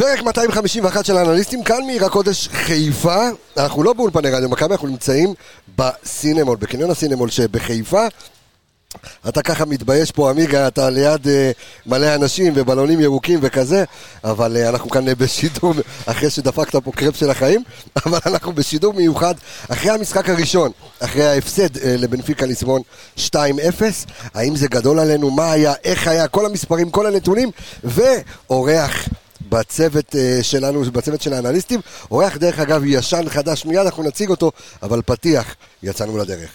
פרק 251 של האנליסטים, כאן מעיר הקודש חיפה. אנחנו לא באולפני רדיו מכבי, אנחנו נמצאים בסינמול, בקניון הסינמול שבחיפה. אתה ככה מתבייש פה, עמיגה, אתה ליד אה, מלא אנשים ובלונים ירוקים וכזה, אבל אה, אנחנו כאן אה, בשידור, אחרי שדפקת פה קרפ של החיים, אבל אנחנו בשידור מיוחד, אחרי המשחק הראשון, אחרי ההפסד אה, לבנפיקה ליסבון 2-0, האם זה גדול עלינו, מה היה, איך היה, כל המספרים, כל הנתונים, ואורח בצוות אה, שלנו, בצוות של האנליסטים, אורח דרך אגב ישן חדש, מיד אנחנו נציג אותו, אבל פתיח, יצאנו לדרך.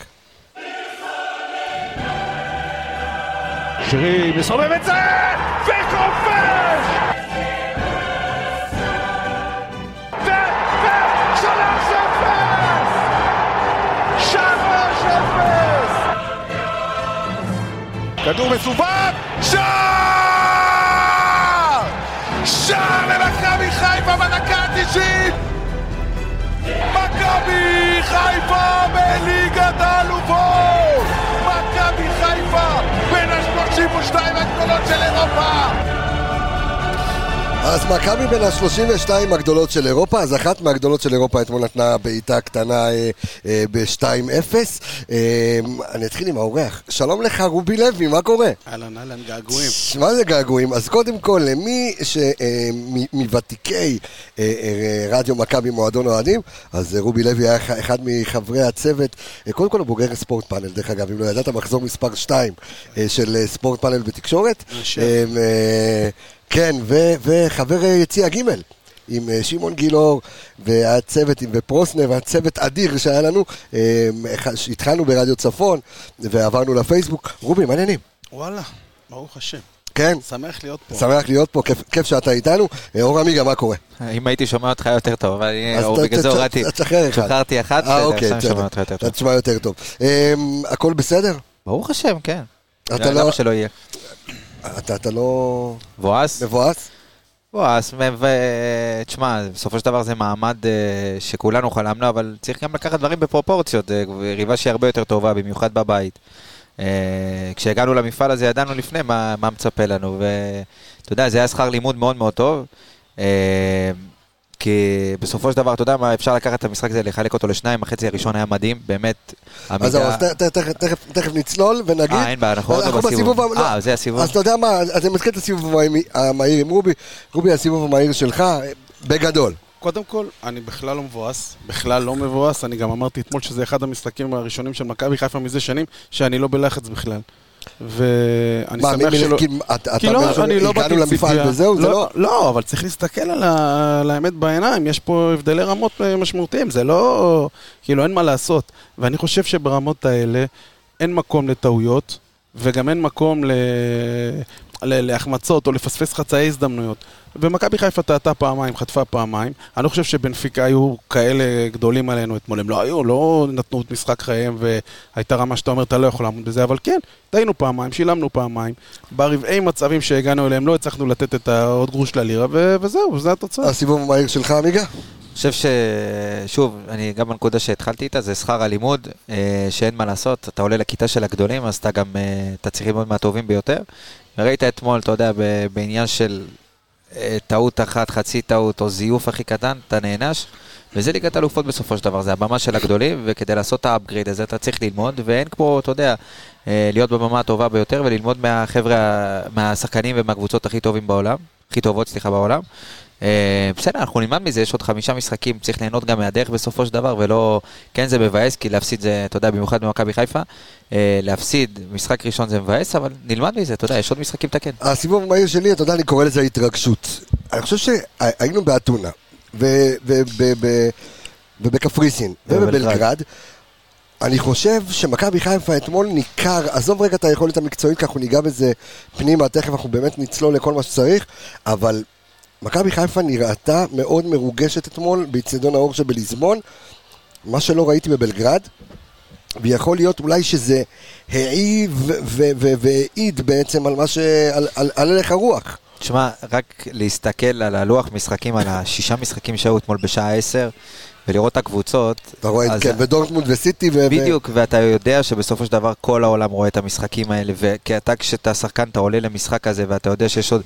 שרי מסובב את זה, וכובש! כדור מסובב, שער! ה-90! מכבי חיפה בליגת האלופות! מכבי חיפה בין ה-32 הגדולות של אירופה! אז מכבי בין ה-32 הגדולות של אירופה, אז אחת מהגדולות של אירופה אתמול נתנה בעיטה קטנה אה, אה, ב-2-0. אה, אני אתחיל עם האורח. שלום לך, רובי לוי, מה קורה? אהלן, אהלן, געגועים. מה זה געגועים? אז קודם כל, למי שמוותיקי רדיו מכבי מועדון אוהדים, אז רובי לוי היה אחד מחברי הצוות, קודם כל הוא בוגר ספורט פאנל, דרך אגב, אם לא ידעת, מחזור מספר 2 של ספורט פאנל בתקשורת. כן, ו- וחבר יציע ג' עם אה, שמעון גילאור והצוות, ופרוסנר והצוות אדיר שהיה לנו, אה, התחלנו ברדיו צפון ועברנו לפייסבוק. רובי, מה העניינים? וואלה, ברוך השם. כן, שמח להיות פה. שמח להיות פה, כיף, כיף שאתה איתנו. אה, אור עמיגה, מה קורה? אם הייתי שומע אותך יותר טוב, אבל אז בגלל זה הורדתי, תשחרר אחד. שחררתי אחת, אוקיי, ועכשיו אני שומע. אותך יותר אתה טוב. תשמע יותר טוב. הכל בסדר? ברוך השם, כן. אתה לא- למה שלא יהיה? אתה אתה לא בועז? מבואס? בועז, ו- תשמע, בסופו של דבר זה מעמד אה, שכולנו חלמנו, אבל צריך גם לקחת דברים בפרופורציות. אה, יריבה שהיא הרבה יותר טובה, במיוחד בבית. אה, כשהגענו למפעל הזה ידענו לפני מה, מה מצפה לנו, ואתה יודע, זה היה שכר לימוד מאוד מאוד טוב. אה, כי בסופו של דבר, אתה יודע מה, אפשר לקחת את המשחק הזה, לחלק אותו לשניים, החצי הראשון היה מדהים, באמת. אז זהו, אז תכף- נצלול ונגיד. אה, אין בעיה, אנחנו עוד לא בסיבוב. ה- לא. אה, זה הסיבוב. אז אתה יודע מה, אז אני מתחיל את הסיבוב המהיר- עם רובי. רובי, הסיבוב המהיר שלך, אה, בגדול. קודם כל, אני בכלל לא מבואס, בכלל לא מבואס, אני גם אמרתי אתמול שזה אחד המשחקים הראשונים של מכבי חיפה מזה שנים, שאני לא בלחץ בכלל. ואני מה, שמח מ- שלא... כי אתה כי אתה לא, בראשון- אני לא באתי הגענו למפעל. וזהו, זה לא... לא, לא, אבל צריך להסתכל על ה- על האמת בעיניים, יש פה הבדלי רמות אה, משמעותיים, זה לא... כאילו, אין מה לעשות. ואני חושב שברמות האלה אין מקום לטעויות, וגם אין מקום ל... ל- להחמצות או לפספס חצאי הזדמנויות. ומכבי חיפה טעתה פעמיים, חטפה פעמיים. אני לא חושב שבנפיקה היו כאלה גדולים עלינו אתמול. הם לא היו, לא נתנו את משחק חייהם והייתה רמה שאתה אומר, אתה לא יכול לעמוד בזה, אבל כן, טעינו פעמיים, שילמנו פעמיים. ברבעי מצבים שהגענו אליהם לא הצלחנו לתת את העוד גרוש ללירה, ו- וזהו, זו התוצאה. הסיבוב המהיר שלך, עמיגה? אני חושב ששוב, אני גם בנקודה שהתחלתי איתה, זה שכר הלימוד, אה, שאין מה לעשות, אתה עולה לכיתה של הגדולים, אז אתה גם, אה, אתה צריך ללמוד מהטובים ביותר. וראית אתמול, אתה יודע, ב- בעניין של טעות אחת, חצי טעות, או זיוף הכי קטן, אתה נענש. וזה ליגת אלופות בסופו של דבר, זה הבמה של הגדולים, וכדי לעשות את האפגריד הזה אתה צריך ללמוד, ואין כמו, אתה יודע, אה, להיות בבמה הטובה ביותר וללמוד מהחבר'ה, מהשחקנים ומהקבוצות הכי טובים בעולם, הכי טובות, סליחה, בעולם. אה, בסדר, אנחנו נלמד מזה, יש עוד חמישה משחקים, צריך ליהנות גם מהדרך בסופו של דבר, ולא, כן זה מבאס, כי להפסיד זה, אתה יודע, במיוחד במכבי חיפה, אה, להפסיד משחק ראשון זה מבאס, אבל נלמד מזה, אתה יודע, יש עוד משחקים לתקן. הסיבוב המהיר שלי, אתה יודע, אני קורא לזה התרגשות. אני חושב שהיינו באתונה, ובקפריסין. ובבלגרד. אני חושב שמכבי חיפה אתמול ניכר, עזוב רגע את היכולת המקצועית, כי אנחנו ניגע בזה פנימה, תכף אנחנו באמת נצלול לכל מה שצריך, אבל מכבי חיפה נראתה מאוד מרוגשת אתמול באיצטדיון האור שבליסבון, מה שלא ראיתי בבלגרד, ויכול להיות אולי שזה העיב והעיד בעצם על מה ש... על, על, על הלך הרוח. תשמע, רק להסתכל על הלוח משחקים, על השישה משחקים שהיו אתמול בשעה 10, ולראות את הקבוצות. אתה רואה, אז- כן, ודורטמונד וסיטי ו... בדיוק, ואתה יודע שבסופו של דבר כל העולם רואה את המשחקים האלה, וכי אתה כשאתה שחקן, אתה עולה למשחק הזה, ואתה יודע שיש עוד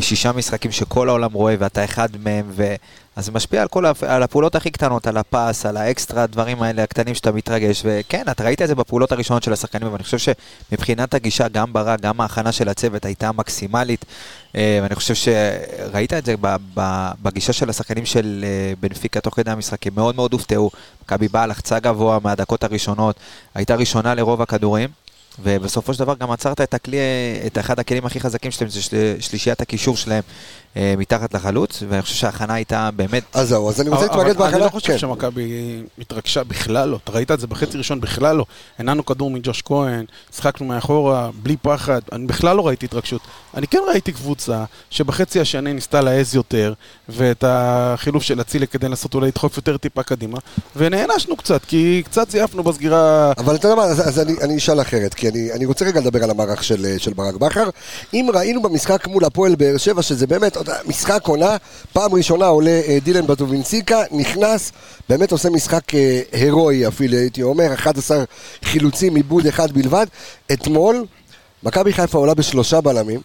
שישה משחקים שכל העולם רואה ואתה אחד מהם, ו... אז זה משפיע על כל. על הפעולות הכי קטנות, על הפס, על האקסטרה, הדברים האלה הקטנים שאתה מתרגש, וכן, אתה ראית את זה בפעולות הראשונות של השחקנים, אבל אני חושב שמבחינת הגישה, גם ברק, גם ההכנה של הצוות הייתה מקסימלית, אה, ואני חושב שראית את זה. בגישה של השחקנים של אה, בנפיקה תוך כדי המשחקים, מאוד מאוד הופתעו, מכבי באה לחצה גבוה מהדקות הראשונות, הייתה ראשונה לרוב הכדורים. ובסופו של דבר גם עצרת את הכלי, את אחד הכלים הכי חזקים שלהם, זה של, שלישיית הקישור שלהם אה, מתחת לחלוץ, ואני חושב שההכנה הייתה באמת... אז זהו, אז אני רוצה להתמקד בהכנה. אני לא חושב כן. שמכבי התרגשה בכלל לא, אתה ראית את זה בחצי ראשון בכלל לא. הנענו כדור מג'וש כהן, שחקנו מאחורה, בלי פחד, אני בכלל לא ראיתי התרגשות. אני כן ראיתי קבוצה שבחצי השני ניסתה להעז יותר, ואת החילוף של אצילי כדי לנסות אולי לדחוף יותר טיפה קדימה, ונענשנו קצת, כי קצת זייפנו בסגירה... אבל אתה יודע מה, אז, אז אני, אני אשאל אחרת, כי אני, אני רוצה רגע לדבר על המערך של, של ברק בכר. אם ראינו במשחק מול הפועל באר שבע, שזה באמת, משחק עונה, פעם ראשונה עולה אה, דילן בטובינסיקה, נכנס, באמת עושה משחק אה, הירואי אפילו, הייתי אומר, 11 חילוצים, עיבוד אחד בלבד. אתמול, מכבי חיפה עולה בשלושה בלמים.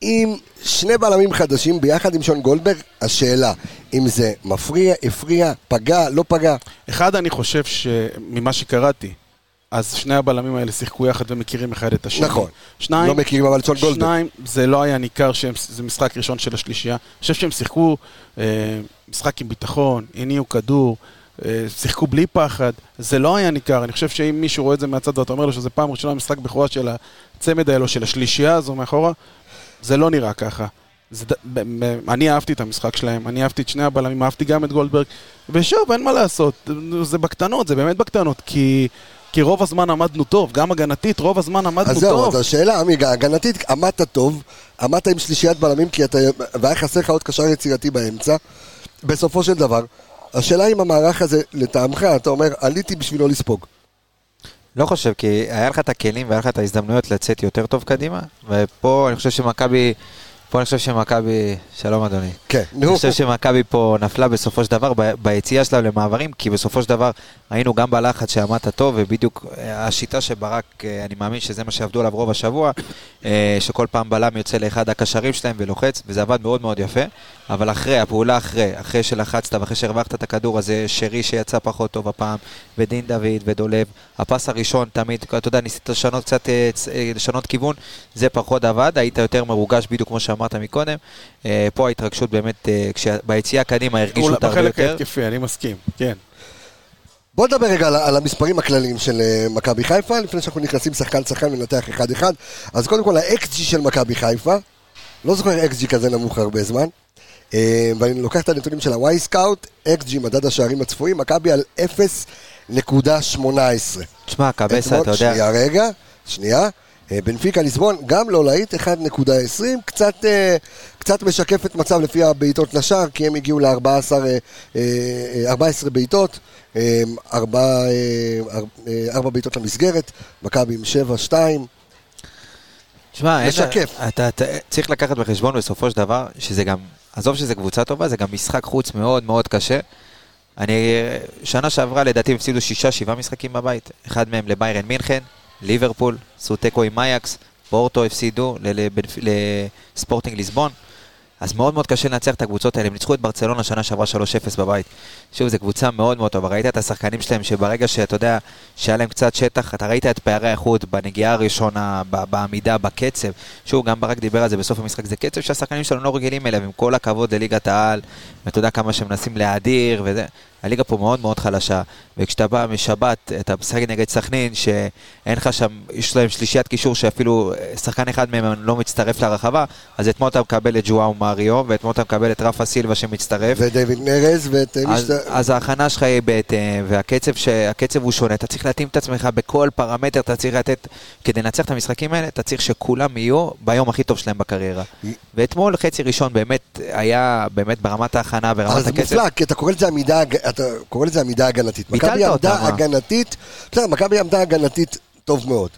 עם שני בלמים חדשים ביחד עם שון גולדברג, השאלה, אם זה מפריע, הפריע, פגע, לא פגע. אחד, אני חושב שממה שקראתי, אז שני הבלמים האלה שיחקו יחד ומכירים אחד את השני. נכון. שניים, לא מכירים אבל שון גולדברג. שניים, זה לא היה ניכר שזה משחק ראשון של השלישייה. אני חושב שהם שיחקו אה, משחק עם ביטחון, הניעו כדור, אה, שיחקו בלי פחד. זה לא היה ניכר. אני חושב שאם מישהו רואה את זה מהצד ואתה אומר לו שזה פעם ראשונה משחק בכורה של הצמד האלו, של השלישייה הזו מאחורה, זה לא נראה ככה. זה, אני אהבתי את המשחק שלהם, אני אהבתי את שני הבלמים, אהבתי גם את גולדברג, ושוב, אין מה לעשות, זה בקטנות, זה באמת בקטנות, כי, כי רוב הזמן עמדנו טוב, גם הגנתית, רוב הזמן עמדנו אז זהו, טוב. אז השאלה, עמיגה, הגנתית עמדת טוב, עמדת עם שלישיית בלמים, כי אתה, והיה חסר לך עוד קשר יצירתי באמצע. בסופו של דבר, השאלה אם המערך הזה, לטעמך, אתה אומר, עליתי בשביל לא לספוג. לא חושב, כי היה לך את הכלים והיה לך את ההזדמנויות לצאת יותר טוב קדימה, ופה אני חושב שמכבי, פה אני חושב שמכבי, שלום אדוני. כן, אני. חושב שמכבי פה נפלה בסופו של דבר ב- ביציאה שלה למעברים, כי בסופו של דבר היינו גם בלחץ שעמדת טוב, ובדיוק אה, השיטה שברק, אה, אני מאמין שזה מה שעבדו עליו רוב השבוע, אה, שכל פעם בלם יוצא לאחד הקשרים שלהם ולוחץ, וזה עבד מאוד מאוד יפה, אבל אחרי, הפעולה אחרי, אחרי שלחצת ואחרי שהרווחת את הכדור הזה, שרי שיצא פחות טוב הפעם, ודין דוד ודולב, הפס הראשון תמיד, אתה יודע, ניסית לשנות קצת, אה, אה, לשנות כיוון, זה פחות עבד, היית יותר מרוגש בדיוק כמו שאמרת מקודם, אה, פה ההתרגשות באמת, אה, כשביציאה קדימה הרגישו אותה הרבה בחלק יותר. ההתקפי, אני מסכים, כן. בוא נדבר רגע על, על המספרים הכלליים של מכבי חיפה, לפני שאנחנו נכנסים שחקן שחקן וננתח אחד אחד. אז קודם כל, ה-XG של מכבי חיפה, לא זוכר XG כזה נמוך הרבה זמן. אה, ואני לוקח את הנתונים של ה-Y סקאוט, XG, מדד השערים הצפויים, מכבי על 0.18. תשמע, קבסה, אתה יודע, שנייה רגע, שנייה. אה, בנפיקה ליסבון, גם לא להיט, 1.20, קצת, אה, קצת משקפת מצב לפי הבעיטות לשער, כי הם הגיעו ל-14 14 בעיטות, אה, ארבע אה, אר- אה, ארבע בעיטות למסגרת, מכבי עם 7-2. תשמע, אין- משקף. אתה, אתה צריך לקחת בחשבון בסופו של דבר, שזה גם, עזוב שזה קבוצה טובה, זה גם משחק חוץ מאוד מאוד קשה. אני, שנה שעברה לדעתי הם הפסידו שישה, שבעה משחקים בבית. אחד מהם לביירן מינכן, ליברפול, עשו תיקו עם אייקס, פורטו הפסידו לספורטינג ליסבון. אז מאוד מאוד קשה לנצח את הקבוצות האלה. הם ניצחו את ברצלונה שנה שעברה 3-0 בבית. שוב, זו קבוצה מאוד מאוד טובה. ראית את השחקנים שלהם שברגע שאתה יודע שהיה להם קצת שטח, אתה ראית את פערי האיכות בנגיעה הראשונה, בעמידה, בקצב. שוב, גם ברק דיבר על זה בסוף המשחק. זה קצב שהשחקנים שלנו לא רגילים אליו, עם כל הכבוד לליגת העל, ואתה יודע כמה שמנסים להאדיר וזה. הליגה פה מאוד מאוד חלשה, וכשאתה בא משבת, אתה משחק נגד סכנין, שאין לך שם, יש להם שלישיית קישור שאפילו אה, שחקן אחד מהם לא מצטרף לרחבה, אז אתמול אתה מקבל את ג'ואאו מריו, ואתמול אתה מקבל את רפה סילבה שמצטרף. ודייוויד נרז, ואת אה, אז. אז ההכנה שלך היא בהתאם, והקצב ש... הוא שונה, אתה צריך להתאים את עצמך בכל פרמטר, אתה צריך לתת, כדי לנצח את המשחקים האלה, אתה צריך שכולם יהיו ביום הכי טוב שלהם בקריירה. ואתמול חצי ראשון באמת היה, באמת ברמת ההכנה, ברמת אבל זה הקצב. מופלא, כי אתה קורא לזה עמידה, אתה קורא לזה עמידה הגנתית. מכבי עמדה? הגנתית, בסדר, מכבי עמדה הגנתית טוב מאוד.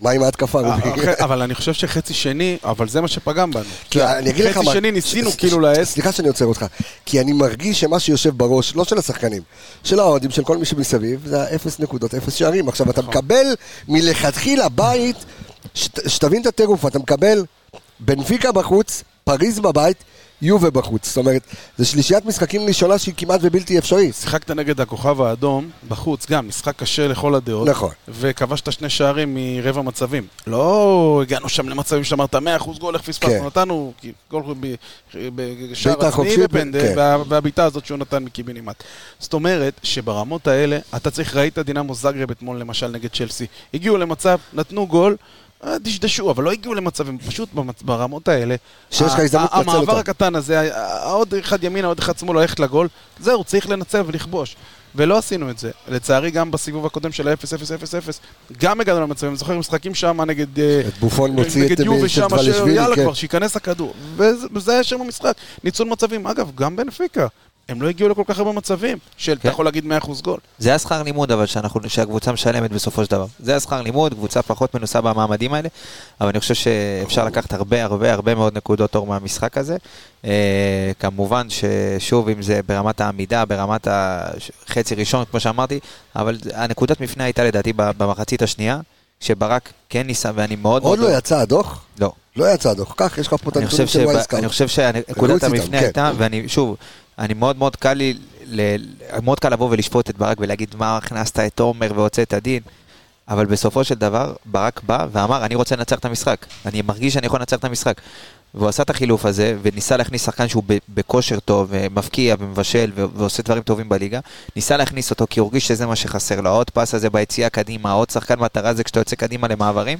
מה עם ההתקפה, רובי? אה, אבל אני חושב שחצי שני, אבל זה מה שפגם בנו. כי אני אגיד לך מה... חצי שני ניסינו כאילו להאס. סליחה שאני עוצר אותך. כי אני מרגיש שמה שיושב בראש, לא של השחקנים, של האוהדים, של כל מי שמסביב, זה האפס נקודות, אפס שערים. עכשיו, אתה נכון. מקבל מלכתחילה בית, שת- שתבין את הטירוף, אתה מקבל בנפיקה בחוץ, פריז בבית, יובה בחוץ. זאת אומרת, זו שלישיית משחקים ראשונה שהיא כמעט ובלתי אפשרית. שיחקת נגד הכוכב האדום, בחוץ, גם משחק קשה לכל הדעות. נכון. וכבשת שני שערים מרבע מצבים. לא הגענו שם למצבים שאמרת 100% גול, איך כן. פספסנו, נתנו כי גול בשער עצמי ופנדל, כן. וה- והבעיטה הזאת שהוא נתן מקיבינימט. זאת אומרת שברמות האלה, אתה צריך, ראית דינמו זאגרב אתמול למשל נגד צ'לסי. הגיעו למצב, נתנו גול. אה, דשדשו, אבל לא הגיעו למצבים, פשוט ברמות האלה. שיש לך הזדמנות לנצל המעבר אותה. הקטן הזה, עוד אחד ימינה, עוד אחד שמאלה, ללכת לגול, זהו, צריך לנצל ולכבוש. ולא עשינו את זה. לצערי, גם בסיבוב הקודם של ה-0-0-0-0, גם הגענו למצבים. אני זוכר משחקים שם נגד... אה, את בופון מוציא את יובי שם, שיאללה כן. כבר, שייכנס הכדור. וזה היה שם המשחק. ניצול מצבים. אגב, גם בנפיקה. הם לא הגיעו לכל כך הרבה מצבים, של, אתה כן. יכול להגיד 100% גול. זה השכר לימוד אבל שאנחנו, שהקבוצה משלמת בסופו של דבר. זה השכר לימוד, קבוצה פחות מנוסה במעמדים האלה, אבל אני חושב שאפשר לקחת הרבה הרבה הרבה מאוד נקודות אור מהמשחק הזה. אה, כמובן ששוב, אם זה ברמת העמידה, ברמת החצי ראשון, כמו שאמרתי, אבל הנקודת מפנה הייתה לדעתי במחצית השנייה, שברק כן ניסה, ואני מאוד עוד מאוד... לא יצא הדוח? לא. לא יצא הדוח. קח, יש לך פה את אני חושב, הנתונים של שב... וייסקאוט. אני חושב שנקודת המפנה כן. הייתה, ואני, שוב, אני מאוד מאוד קל לי, ל... מאוד קל לבוא ולשפוט את ברק ולהגיד מה הכנסת את עומר והוצאת דין, אבל בסופו של דבר, ברק בא ואמר, אני רוצה לנצח את המשחק, אני מרגיש שאני יכול לנצח את המשחק. והוא עשה את החילוף הזה, וניסה להכניס שחקן שהוא בכושר טוב, ומבקיע ומבשל, ו- ועושה דברים טובים בליגה. ניסה להכניס אותו כי הוא הרגיש שזה מה שחסר לו, העוד פס הזה ביציאה קדימה, העוד שחקן מטרה זה כשאתה יוצא קדימה למעברים.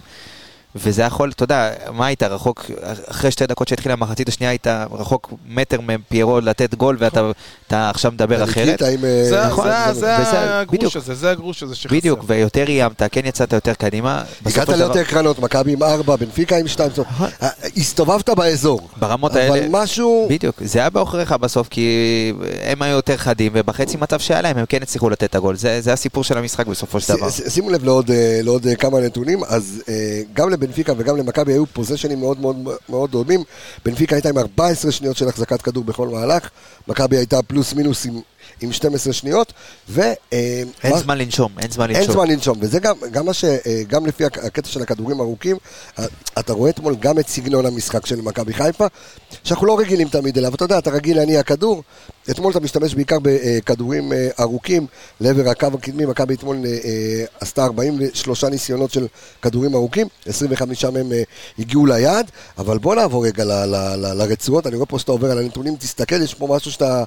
וזה יכול, אתה יודע, מה היית רחוק, אחרי שתי דקות שהתחילה המחצית השנייה היית רחוק מטר מפיירו לתת גול ואתה אתה עכשיו מדבר אחרת. אה, זה- הגרוש. הזה, זה הגרוש הזה שחסר. בדיוק, ויותר איימת, כן יצאת יותר קדימה. הגעת ליותר קרנות, מכבי עם ארבע, בנפיקה עם שתיים. אה, הסתובבת באזור. ברמות אבל האלה, משהו... בדיוק, זה היה בעוכריך בסוף, כי הם היו יותר חדים, ובחצי מצב שהיה להם הם כן הצליחו לתת את הגול. זה זה הסיפור של המשחק בסופו של דבר. שימו לב לעוד, אה, כמה נתונים, אז גם לבנפיקה וגם למכבי היו פוזיישנים מאוד מאוד מאוד דומים. בנפיקה הייתה עם 14 שניות של החזקת כדור בכל מהלך, מכבי הייתה פלוס מינוס עם, עם 12 שניות, ו... אה, אין מה- זמן לנשום, אין זמן אין לנשום. זמן לנשום, וזה גם, גם ש... אה, גם לפי הק- הקטע של הכדורים ארוכים, אה, אתה רואה אתמול גם את סגנון המשחק של מכבי חיפה, שאנחנו לא רגילים תמיד אליו, אתה יודע, אתה רגיל להניע כדור, אתמול אתה משתמש בעיקר בכדורים ארוכים לעבר הקו הקדמי, מכבי אתמול עשתה 43 ניסיונות של כדורים ארוכים, 25 מהם הגיעו ליעד, אבל בוא נעבור רגע ל- ל- ל- לרצועות, אני רואה פה שאתה עובר על הנתונים, תסתכל, יש פה משהו שאתה,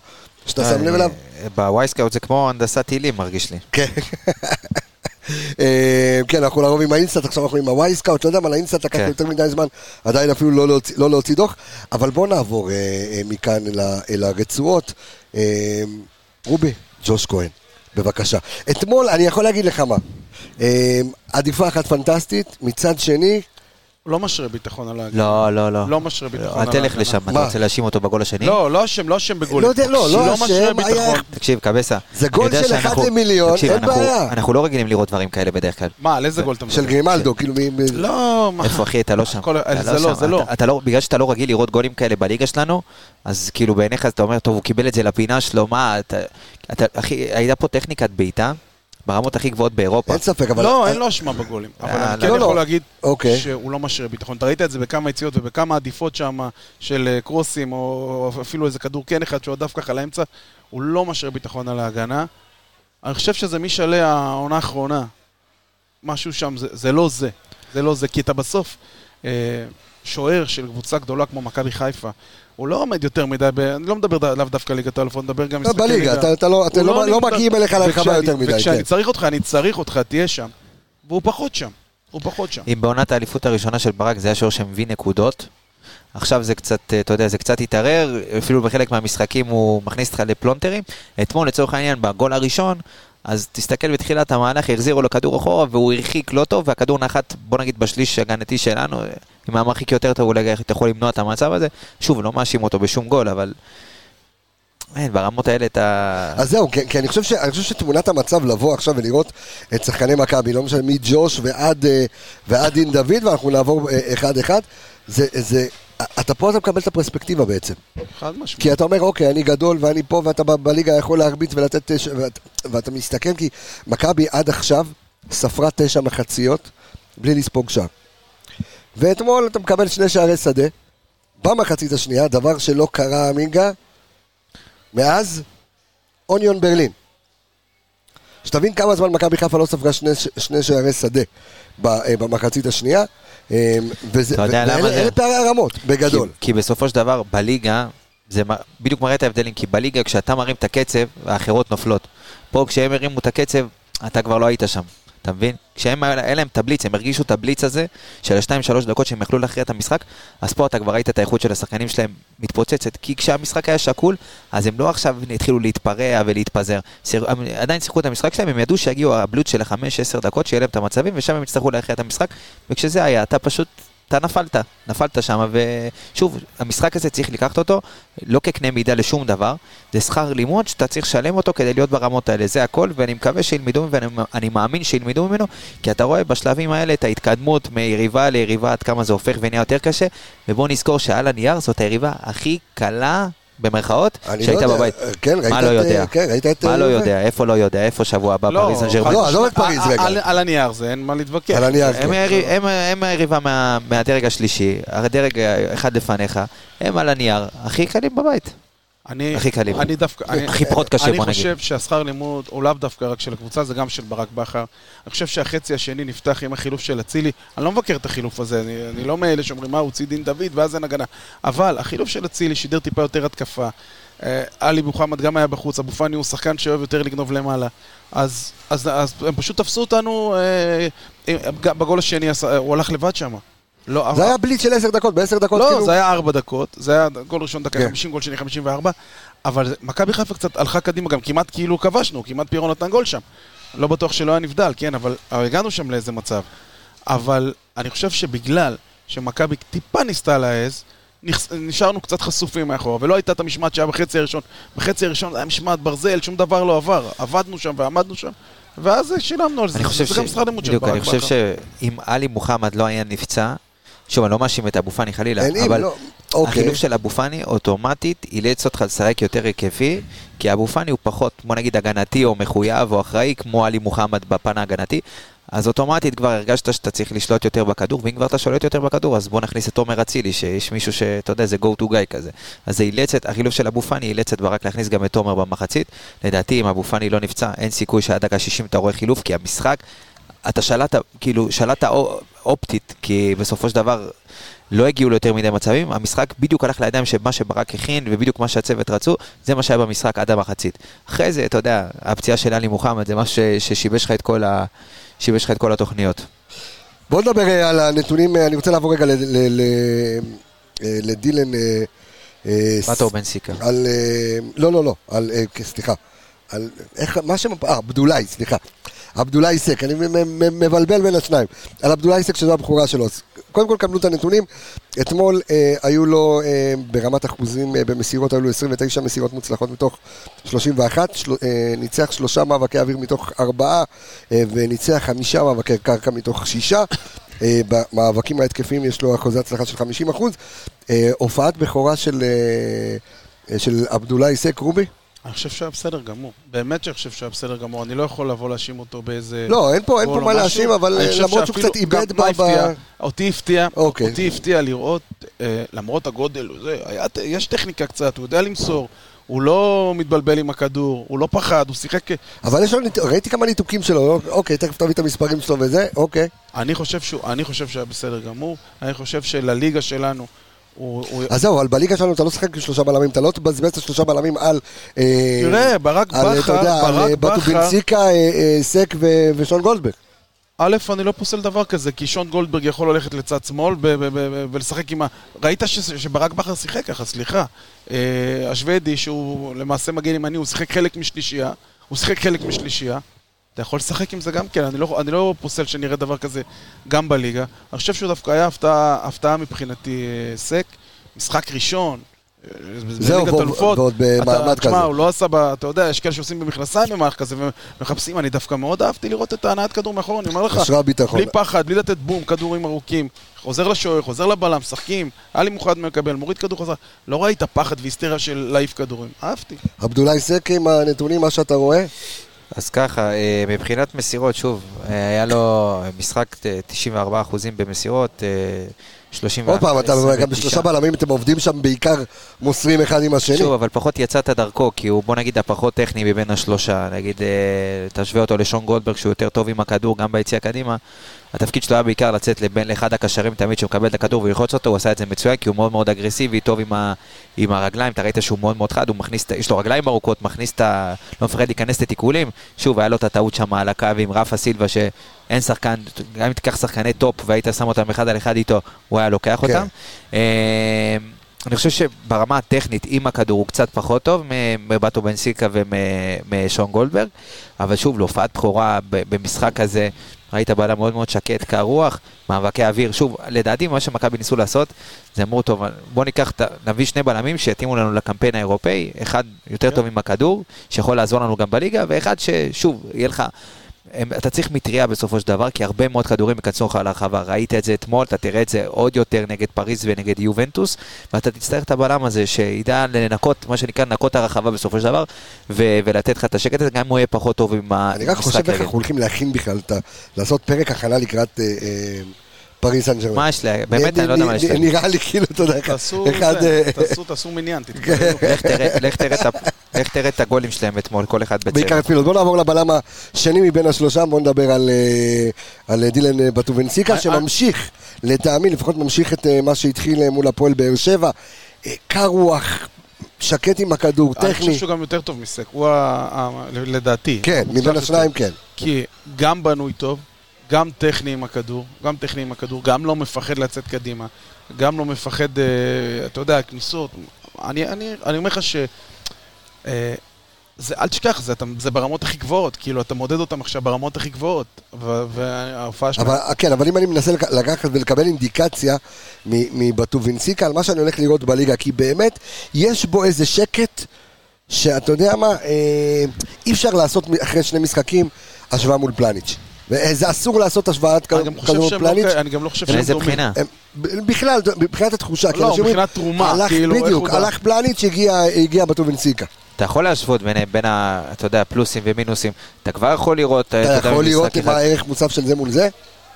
שאתה שם לב אליו. אה, ב Wyscout זה כמו הנדסת טילים מרגיש לי. כן. אה, כן, אנחנו לרוב עם ה InStat, עכשיו אנחנו עם ה Wyscout, לא יודע מה, ל InStat לקח כן. יותר מדי זמן, עדיין אפילו לא להוציא- לא דוח, אבל בואו נעבור אה, אה, מכאן אל הרצועות. אה, רובי, ג'וש כהן, בבקשה. אתמול, אני יכול להגיד לך מה, אה, עדיפה אחת פנטסטית, מצד שני, לא משרה ביטחון על ההגנה. לא, לא, לא. לא משרה ביטחון אל על תלך ההגנה. לשם, אתה? רוצה להאשים אותו בגול השני? לא, לא אשם, לא אשם בגולים. לא לא, לא משרה אשם, תקשיב, קבסה. זה גול של אחד למיליון, אין אנחנו- בעיה. אנחנו לא רגילים לראות דברים כאלה בדרך כלל. מה, על איזה גול אתה מדבר? של גרימלדו, כאילו, מ- מ- לא, מה... איפה אחי, אתה לא שם. זה לא, שם. זה לא. לא, בגלל שאתה לא רגיל לראות גולים כאלה בליגה שלנו, אז כאילו בעיניך אתה אומר, טוב, הוא קיבל את זה לפינה שלו, מה, אתה, אתה, אחי, הייתה פה טכניקת בעיטה, ברמות הכי גבוהות באירופה. אין ספק, אבל... לא, אין לו אשמה בגולים. אבל אה, אני כן לא, לא. יכול להגיד אוקיי. שהוא לא משרה ביטחון. אתה ראית את זה בכמה יציאות ובכמה עדיפות שם של אה, קרוסים, או אפילו איזה כדור כן אחד שהוא עדף ככה לאמצע, הוא לא משרה ביטחון על ההגנה. אני חושב שזה משלהי העונה האחרונה. משהו שם, זה, זה לא זה. זה לא זה, כי אתה בסוף אה, שוער של קבוצה גדולה כמו מכבי חיפה. הוא לא עומד יותר מדי, ב... אני לא מדבר לאו דווקא ליגת האלופות, מדבר גם לא, משחקי בליגה, ליגה. אתה- אתה לא- אתם הוא לא לא נמצא- מגיעים אליך לרחבה וכשאני- יותר מדי, וכשאני כן. צריך אותך, אני צריך אותך, תהיה שם. והוא פחות שם. הוא פחות שם. אם בעונת האליפות הראשונה של ברק זה היה שוער שמביא נקודות, עכשיו זה קצת, אה, אתה יודע, זה קצת התערער, אפילו בחלק מהמשחקים הוא מכניס אותך לפלונטרים. אתמול לצורך העניין, בגול הראשון, אז תסתכל בתחילת המהלך, החזירו לו כדור אחורה והוא הרחיק לא טוב, והכדור נחת, בוא נגיד, בשליש הגנתי שלנו, אם היה מרחיק יותר טוב, אולי אתה יכול למנוע את המצב הזה. שוב, לא מאשים אותו בשום גול, אבל... אין, ברמות האלה אתה... אז זהו, כי, כי אני, חושב ש, אני חושב שתמונת המצב לבוא עכשיו ולראות את שחקני מכבי, לא משנה מג'וש ועד, אה, ועד דין דוד, ואנחנו נעבור אה, אחד-אחד, זה, זה, אתה פה אתה מקבל את הפרספקטיבה בעצם. חד משמעית. כי אתה אומר, אוקיי, אני גדול ואני פה, ואתה בליגה יכול להרביץ ולתת תשע, ואת, ואתה מסתכל, כי מכבי עד עכשיו ספרה תשע מחציות בלי לספוג שער. ואתמול אתה מקבל שני שערי שדה, במחצית השנייה, דבר שלא קרה, עמינגה, מאז אוניון ברלין. שתבין כמה זמן מכבי חיפה לא ספגה שני, שני שערי שדה במחצית השנייה, אה, וזה, אתה יודע למה זה? אלה פערי הרמות, בגדול. כי, כי בסופו של דבר, בליגה, זה בדיוק מראה את ההבדלים, כי בליגה כשאתה מרים את הקצב, האחרות נופלות. פה כשהם הרימו את הקצב, אתה כבר לא היית שם. אתה מבין? כשהם, היה להם את הבליץ, הם הרגישו את הבליץ הזה של ה-2-3 דקות שהם יכלו להכריע את המשחק, אז פה אתה כבר ראית את האיכות של השחקנים שלהם מתפוצצת, כי כשהמשחק היה שקול, אז הם לא עכשיו התחילו להתפרע ולהתפזר. סיר- הם עדיין שיחקו את המשחק שלהם, הם ידעו שיגיעו הבלוץ של ה-5-10 דקות, שיהיה להם את המצבים, ושם הם יצטרכו להכריע את המשחק, וכשזה היה, אתה פשוט אתה נפלת, נפלת שם, ושוב, המשחק הזה צריך לקחת אותו לא כקנה מידה לשום דבר, זה שכר לימוד שאתה צריך לשלם אותו כדי להיות ברמות האלה, זה הכל, ואני מקווה שילמדו ממנו, ואני אני מאמין שילמדו ממנו, כי אתה רואה בשלבים האלה את ההתקדמות מיריבה ליריבה, עד כמה זה הופך ונהיה יותר קשה, ובוא נזכור שעל הנייר זאת היריבה הכי קלה. במרכאות, שהיית לא יודע, בבית. כן, ראית מה לא יודע? כן, ראית את, מה לא אה, יודע? איפה לא יודע? איפה שבוע הבא? פריז סן ג'רמן? לא, עזוב את פריז על- רגע. על- הנייר זה, אין מה להתווכח. על הנייר, כן. הם, הם היריבה מה, מהדרג השלישי, הדרג אחד לפניך, הם על הנייר, הכי קלים בבית. אני, הכי קלים. אני דווקא, אני, הכי פחות קשה, אני בוא נגיד. חושב שהשכר לימוד הוא לאו דווקא רק של הקבוצה, זה גם של ברק בכר. אני חושב שהחצי השני נפתח עם החילוף של אצילי. אני לא מבקר את החילוף הזה, אני, אני לא מאלה שאומרים מה, הוציא דין דוד ואז אין הגנה. אבל החילוף של אצילי שידר טיפה יותר התקפה. אה, עלי מוחמד גם היה בחוץ, אבו פאני הוא שחקן שאוהב יותר לגנוב למעלה. אז, אז, אז הם פשוט תפסו אותנו, אה, אה, בגול השני הוא הלך לבד שם. לא, זה היה בליץ של עשר דקות, בעשר דקות לא, כאילו... זה היה ארבע דקות, זה היה גול ראשון דקה כן. 50, גול שני 54, אבל מכבי חיפה קצת הלכה קדימה, גם כמעט כאילו כבשנו, כמעט פירון נתן גול שם. לא בטוח שלא היה נבדל, כן, אבל אבל הגענו שם לאיזה מצב. אבל אני חושב שבגלל שמכבי טיפה ניסתה להעז, נשארנו קצת חשופים מאחורה, ולא הייתה את המשמעת שהיה בחצי הראשון. בחצי הראשון היה משמעת ברזל, שום דבר לא עבר. עבדנו שם ועמדנו שם, ואז שילמנו על זה. אני חושב זה ש... גם שכר לימוד של ברק אני חושב. שאם עלי מוחמד לא היה נפצע, שוב, אני לא מאשים את אבו פאני חלילה, אין אבל לא. אוקיי. החילוף של אבו פאני אוטומטית אילץ אותך לשחק יותר היקפי, כי אבו פאני הוא פחות, בוא נגיד, הגנתי או מחויב או אחראי, כמו עלי מוחמד בפן ההגנתי. אז אוטומטית כבר הרגשת שאתה צריך לשלוט יותר בכדור, ואם כבר אתה שולט יותר בכדור, אז בוא נכניס את תומר אצילי, שיש מישהו שאתה יודע, זה go to guy כזה. אז זה אילץ את, החילוף של אבו פאני אילץ את ברק להכניס גם את תומר במחצית. לדעתי, אם אבו פאני לא נפצע, אין סיכוי שעד דקה 60 אתה רואה חילוף, כי המשחק, אתה שלטת, כאילו, שלטת אופ- אופטית, כי בסופו של דבר לא הגיעו ליותר מדי מצבים, המשחק בדיוק הלך לידיים של מה שברק הכין, ובדיוק מה שהצוות רצו, זה מה שהיה במשחק עד המחצית. אחרי זה, אתה יודע, הפציעה של עלי מוחמד זה מה ששיבש לך את כל ה... שיבש לך את כל התוכניות. בוא נדבר אה, על הנתונים, אה, אני רוצה לעבור רגע אה, לדילן... אומר בן סיקה? על... לא, לא, לא, על... סליחה. על... איך... מה שם... אה, עבדולאי, סליחה. עבדולאי סק, אני מבלבל בין השניים. על עבדולאי סק שזו הבחורה שלו. אז קודם כל קבלו את הנתונים. אתמול אה, היו לו אה, ברמת אחוזים אה, במסירות, היו לו 29 מסירות מוצלחות מתוך 31. של... אה, ניצח שלושה מאבקי אוויר מתוך ארבעה, אה, וניצח חמישה מאבקי קרקע מתוך שישה. אה, במאבקים ההתקפיים יש לו אחוזי הצלחה של 50 אחוז. אה, הופעת בכורה של, אה, של עבדולאי סק, רובי? אני חושב שהיה בסדר גמור. באמת שאני חושב שהיה בסדר גמור. אני לא יכול לבוא להאשים אותו באיזה... לא, אין פה, אין פה מה. להאשים, אבל למרות שהוא שאפילו- קצת איבד גם ב... ב- הפתיע? אותי הפתיע, אוקיי. אותי הפתיע לראות, אה, למרות הגודל, זה, היה, יש טכניקה קצת, הוא יודע למסור, הוא לא מתבלבל עם הכדור, הוא לא פחד, הוא שיחק... אבל יש לו, ראיתי כמה ניתוקים שלו, לא? אוקיי, תכף תביא את המספרים שלו וזה, אוקיי. אני חושב, שהוא, אני חושב שהיה בסדר גמור, אני חושב שלליגה שלנו, הוא... אז זהו, אבל בליגה שלנו אתה לא שחק עם שלושה בלמים, אתה לא תבזבז את השלושה בלמים על... אה, תראה, ברק על, אתה בכר, יודע, על אה, ברק בטו בכר, בנציקה, אה, אה, סק ושון גולדברג. א', אני לא פוסל דבר כזה, כי שון גולדברג יכול ללכת לצד שמאל ולשחק עם ה... ראית שברק בכר שיחק ככה, סליחה. השוודי, שהוא למעשה מגן ימני, הוא שיחק חלק משלישייה, הוא שיחק חלק משלישייה. אתה יכול לשחק עם זה גם כן, אני לא, אני לא פוסל שנראה דבר כזה גם בליגה. אני חושב שהוא דווקא היה הפתעה, הפתעה מבחינתי אה, סק. משחק ראשון, אה, זהו, ועוד- במעמד תשמע, כזה. הוא לא עשה, אתה יודע, יש כאלה שעושים במכנסיים במהלך כזה ומחפשים, אני דווקא מאוד אהבתי לראות את ההנעת כדור מאחור, אני אומר לך. בלי פחד, בלי לתת בום, כדורים ארוכים, חוזר לשוער, חוזר לבלם, משחקים, עלי מוחד מקבל, מוריד כדור חזרה, לא ראית פחד והיסטריה של להעיף כדורים, אהבתי. עבדולאי סק עם הנתונים, מה שאתה רואה? אז ככה, אה, מבחינת מסירות, שוב, אה, היה לו משחק אה, 94 אחוזים במסירות, אה, 31, עוד פעם, אתה 29. גם בשלושה בלמים אתם עובדים שם בעיקר מוסרים אחד עם השני. שוב, אבל פחות יצאת דרכו, כי הוא, בוא נגיד, הפחות טכני מבין השלושה. נגיד, אה, תשווה אותו לשון גולדברג, שהוא יותר טוב עם הכדור, גם ביציאה קדימה. התפקיד שלו היה בעיקר לצאת לבין לאחד הקשרים תמיד שמקבל את הכדור וללחוץ אותו, הוא עשה את זה מצוין, כי הוא מאוד מאוד אגרסיבי, טוב עם, ה, עם הרגליים, אתה ראית שהוא מאוד מאוד חד, מכניס, יש לו רגליים ארוכות, מכניס את ה... לא מפחד להיכנס לתיקולים. שוב, היה לו את הטעות שם על הקו עם רפה סילבה, שאין שחקן, גם אם תיקח שחקני טופ והיית שם אותם אחד על אחד איתו, הוא היה לוקח כן. אותם. אה, אני חושב שברמה הטכנית, עם הכדור הוא קצת פחות טוב מבטובינסיקה ומשון גולדברג, אבל שוב, להופעת בכורה במשחק הזה, ראית בעלה מאוד מאוד שקט, קר רוח, מאבקי אוויר. שוב, לדעתי מה שמכבי ניסו לעשות, זה אמרו, טוב, בוא ניקח, נביא שני בלמים שיתאימו לנו לקמפיין האירופאי, אחד יותר טוב עם הכדור, שיכול לעזור לנו גם בליגה, ואחד ששוב, יהיה לך... הם, אתה צריך מטריה בסופו של דבר, כי הרבה מאוד כדורים ייכנסו לך לרחבה. ראית את זה אתמול, אתה תראה את זה עוד יותר נגד פריז ונגד יובנטוס, ואתה תצטרך את הבלם הזה, שידע לנקות, מה שנקרא, לנקות הרחבה בסופו של דבר, ו- ולתת לך את השקט הזה, גם אם הוא יהיה פחות טוב עם אני רק חושב איך. אנחנו הולכים להכין בכלל, לעשות פרק הכנה לקראת אה, אה, פריס סן ג'רמן. מה יש לה? באמת, אני לא יודע מה יש לה. נראה לי כאילו, אתה יודע, אחד... אה, תעשו, מניין. לך תראה- לך תראה את הגולים שלהם אתמול, כל אחד בעיקר בצבע. התפילות. בוא נעבור לבלם השני מבין השלושה, בוא נדבר על, אה, על דילן אה, בטובנסיקה, אה, שממשיך, לטעמי, לפחות ממשיך את מה שהתחיל מול הפועל באר שבע. קר רוח, שקט עם הכדור, אני טכני. חושב שהוא גם יותר טוב מסק, הוא ה- לדעתי. כן, מבין השניים. כן. כי גם בנוי טוב, גם טכני עם הכדור, גם טכני עם הכדור, גם לא מפחד לצאת קדימה, גם לא מפחד, אה, אתה יודע, כניסות. אני, אני, אני אומר לך ש... אה, זה, אל תשכח, זה, אתה, זה ברמות הכי גבוהות, כאילו, אתה מודד אותם עכשיו ברמות הכי גבוהות, וההופעה שלהם... אבל, כן, אבל אם אני מנסה לק- לקחת ולקבל אינדיקציה מבטובינסיקה על מה שאני הולך לראות בליגה, כי באמת יש בו איזה שקט שאתה יודע מה, אה, אי אפשר לעשות אחרי שני משחקים השוואה מול פלניץ'. וזה אסור לעשות השוואת אני גם כדור לא, פלניץ'. כ- אני גם לא חושב שהם מאיזה. בחינה? בכלל, מבחינת התחושה, לא, מבחינת תרומה, כאילו, בדיוק. הלך פלניץ', הגיע בטובינסיקה. אתה יכול להשוות בין, בין ה... אתה יודע, פלוסים ומינוסים. אתה כבר יכול לראות... אתה יודע, יכול לראות אחד- הערך מוסף של זה מול זה?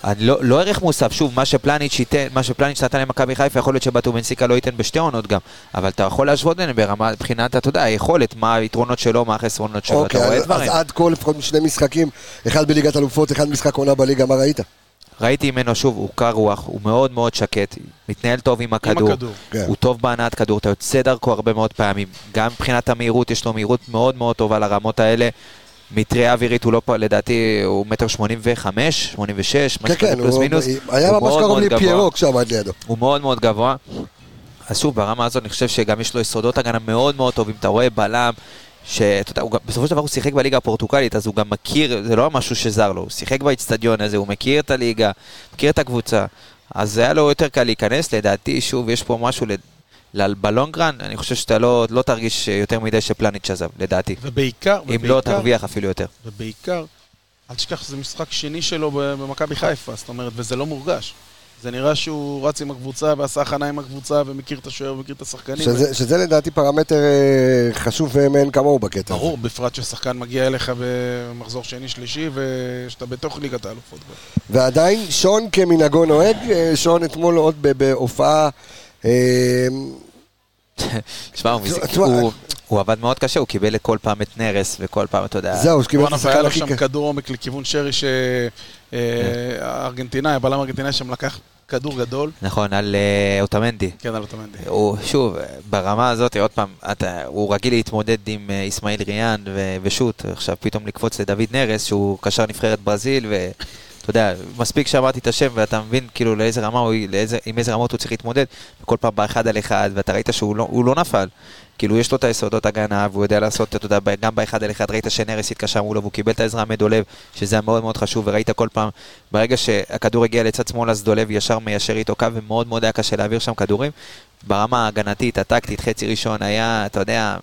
אני לא, לא ערך מוסף, שוב, מה שפלניץ' ייתן, מה שפלניץ' נתן למכבי חיפה, יכול להיות שבטו בנסיקה לא ייתן בשתי עונות גם, אבל אתה יכול להשוות ביניהם ברמה, מבחינת, אתה יודע, היכולת, מה היתרונות שלו, מה החסרונות שלו, אתה רואה אוקיי, אז דברים. עד כה לפחות משני משחקים, אחד בליגת אלופות, אחד משחק עונה בליגה, מה ראית? ראיתי ממנו, שוב, הוא קר רוח, הוא מאוד מאוד שקט, מתנהל טוב עם הכדור, הכדור. כן. הוא טוב בהנעת כדור, אתה יוצא דרכו הרבה מאוד פעמים, גם מבחינת המהירות, יש לו מהירות מאוד מאוד טובה לרמות האלה. מטריה אווירית הוא לא פה, לדעתי הוא מטר שמונים וחמש, שמונים ושש, כן, כן, פלוס הוא מינוס. היה הוא ממש קרוב. לפיירוק שם עד לידו. הוא מאוד מאוד גבוה. אז שוב, ברמה הזאת אני חושב שגם יש לו יסודות הגנה מאוד מאוד טובים. אתה רואה בלם, שאתה יודע, הוא גם- בסופו של דבר הוא שיחק בליגה הפורטוגלית, אז הוא גם מכיר, זה לא משהו שזר לו, הוא שיחק באיצטדיון הזה, הוא מכיר את הליגה, מכיר את הקבוצה. אז היה לו יותר קל להיכנס, לדעתי, שוב, יש פה משהו בלונגרן, אני חושב שאתה לא, לא תרגיש יותר מדי שפלניץ' עזב, לדעתי. ובעיקר, אם ובעיקר, לא, תרוויח אפילו יותר. ובעיקר, אל תשכח שזה משחק שני שלו ב- במכבי חיפה, זאת אומרת, וזה לא מורגש. זה נראה שהוא רץ עם הקבוצה ועשה הכנה עם הקבוצה ומכיר את השוער ומכיר את השחקנים. שזה שזה לדעתי פרמטר אה, חשוב מאין כמוהו בקטע. ברור, בפרט ששחקן מגיע אליך במחזור שני-שלישי ושאתה בתוך ליגת האלופות. ועדיין שון כמנהגו נוהג, אה, שון אתמול עוד ב- בהופעה... אה, תשמע, הוא מזיק- תשמע, הוא- הוא עבד מאוד קשה, הוא קיבל כל פעם את נרס, וכל פעם, אתה יודע... זהו, שקיבל את בואנה, והיה השחקן לו הכי שם. כדור עומק לכיוון שרי שהארגנטינאי, הבלם הארגנטינאי שם לקח כדור גדול. נכון, על אה, אוטמנדי. כן, על אוטומנדי. הוא, שוב, ברמה הזאת, עוד פעם, אתה, הוא רגיל להתמודד עם אה, אסמאעיל ריאן ו- ושות, עכשיו פתאום לקפוץ לדוד נרס, שהוא קשר נבחרת ברזיל, ואתה יודע, מספיק שאמרתי את השם, ואתה מבין כאילו לאיזה רמה הוא, לאיזה, עם איזה רמות הוא צריך להתמודד, וכל פעם באחד על אחד, ואתה ראית שהוא לא, לא נפל. כאילו, יש לו את היסודות הגנה, והוא יודע לעשות, אתה יודע, גם באחד על אחד, ראית שנרס התקשר מולו, והוא קיבל את העזרה מדולב, שזה היה מאוד מאוד חשוב, וראית כל פעם, ברגע שהכדור הגיע לצד שמאל, אז דולב ישר מיישר איתו קו, ומאוד מאוד היה קשה להעביר שם כדורים. ברמה ההגנתית, הטקטית, חצי ראשון היה, אתה יודע,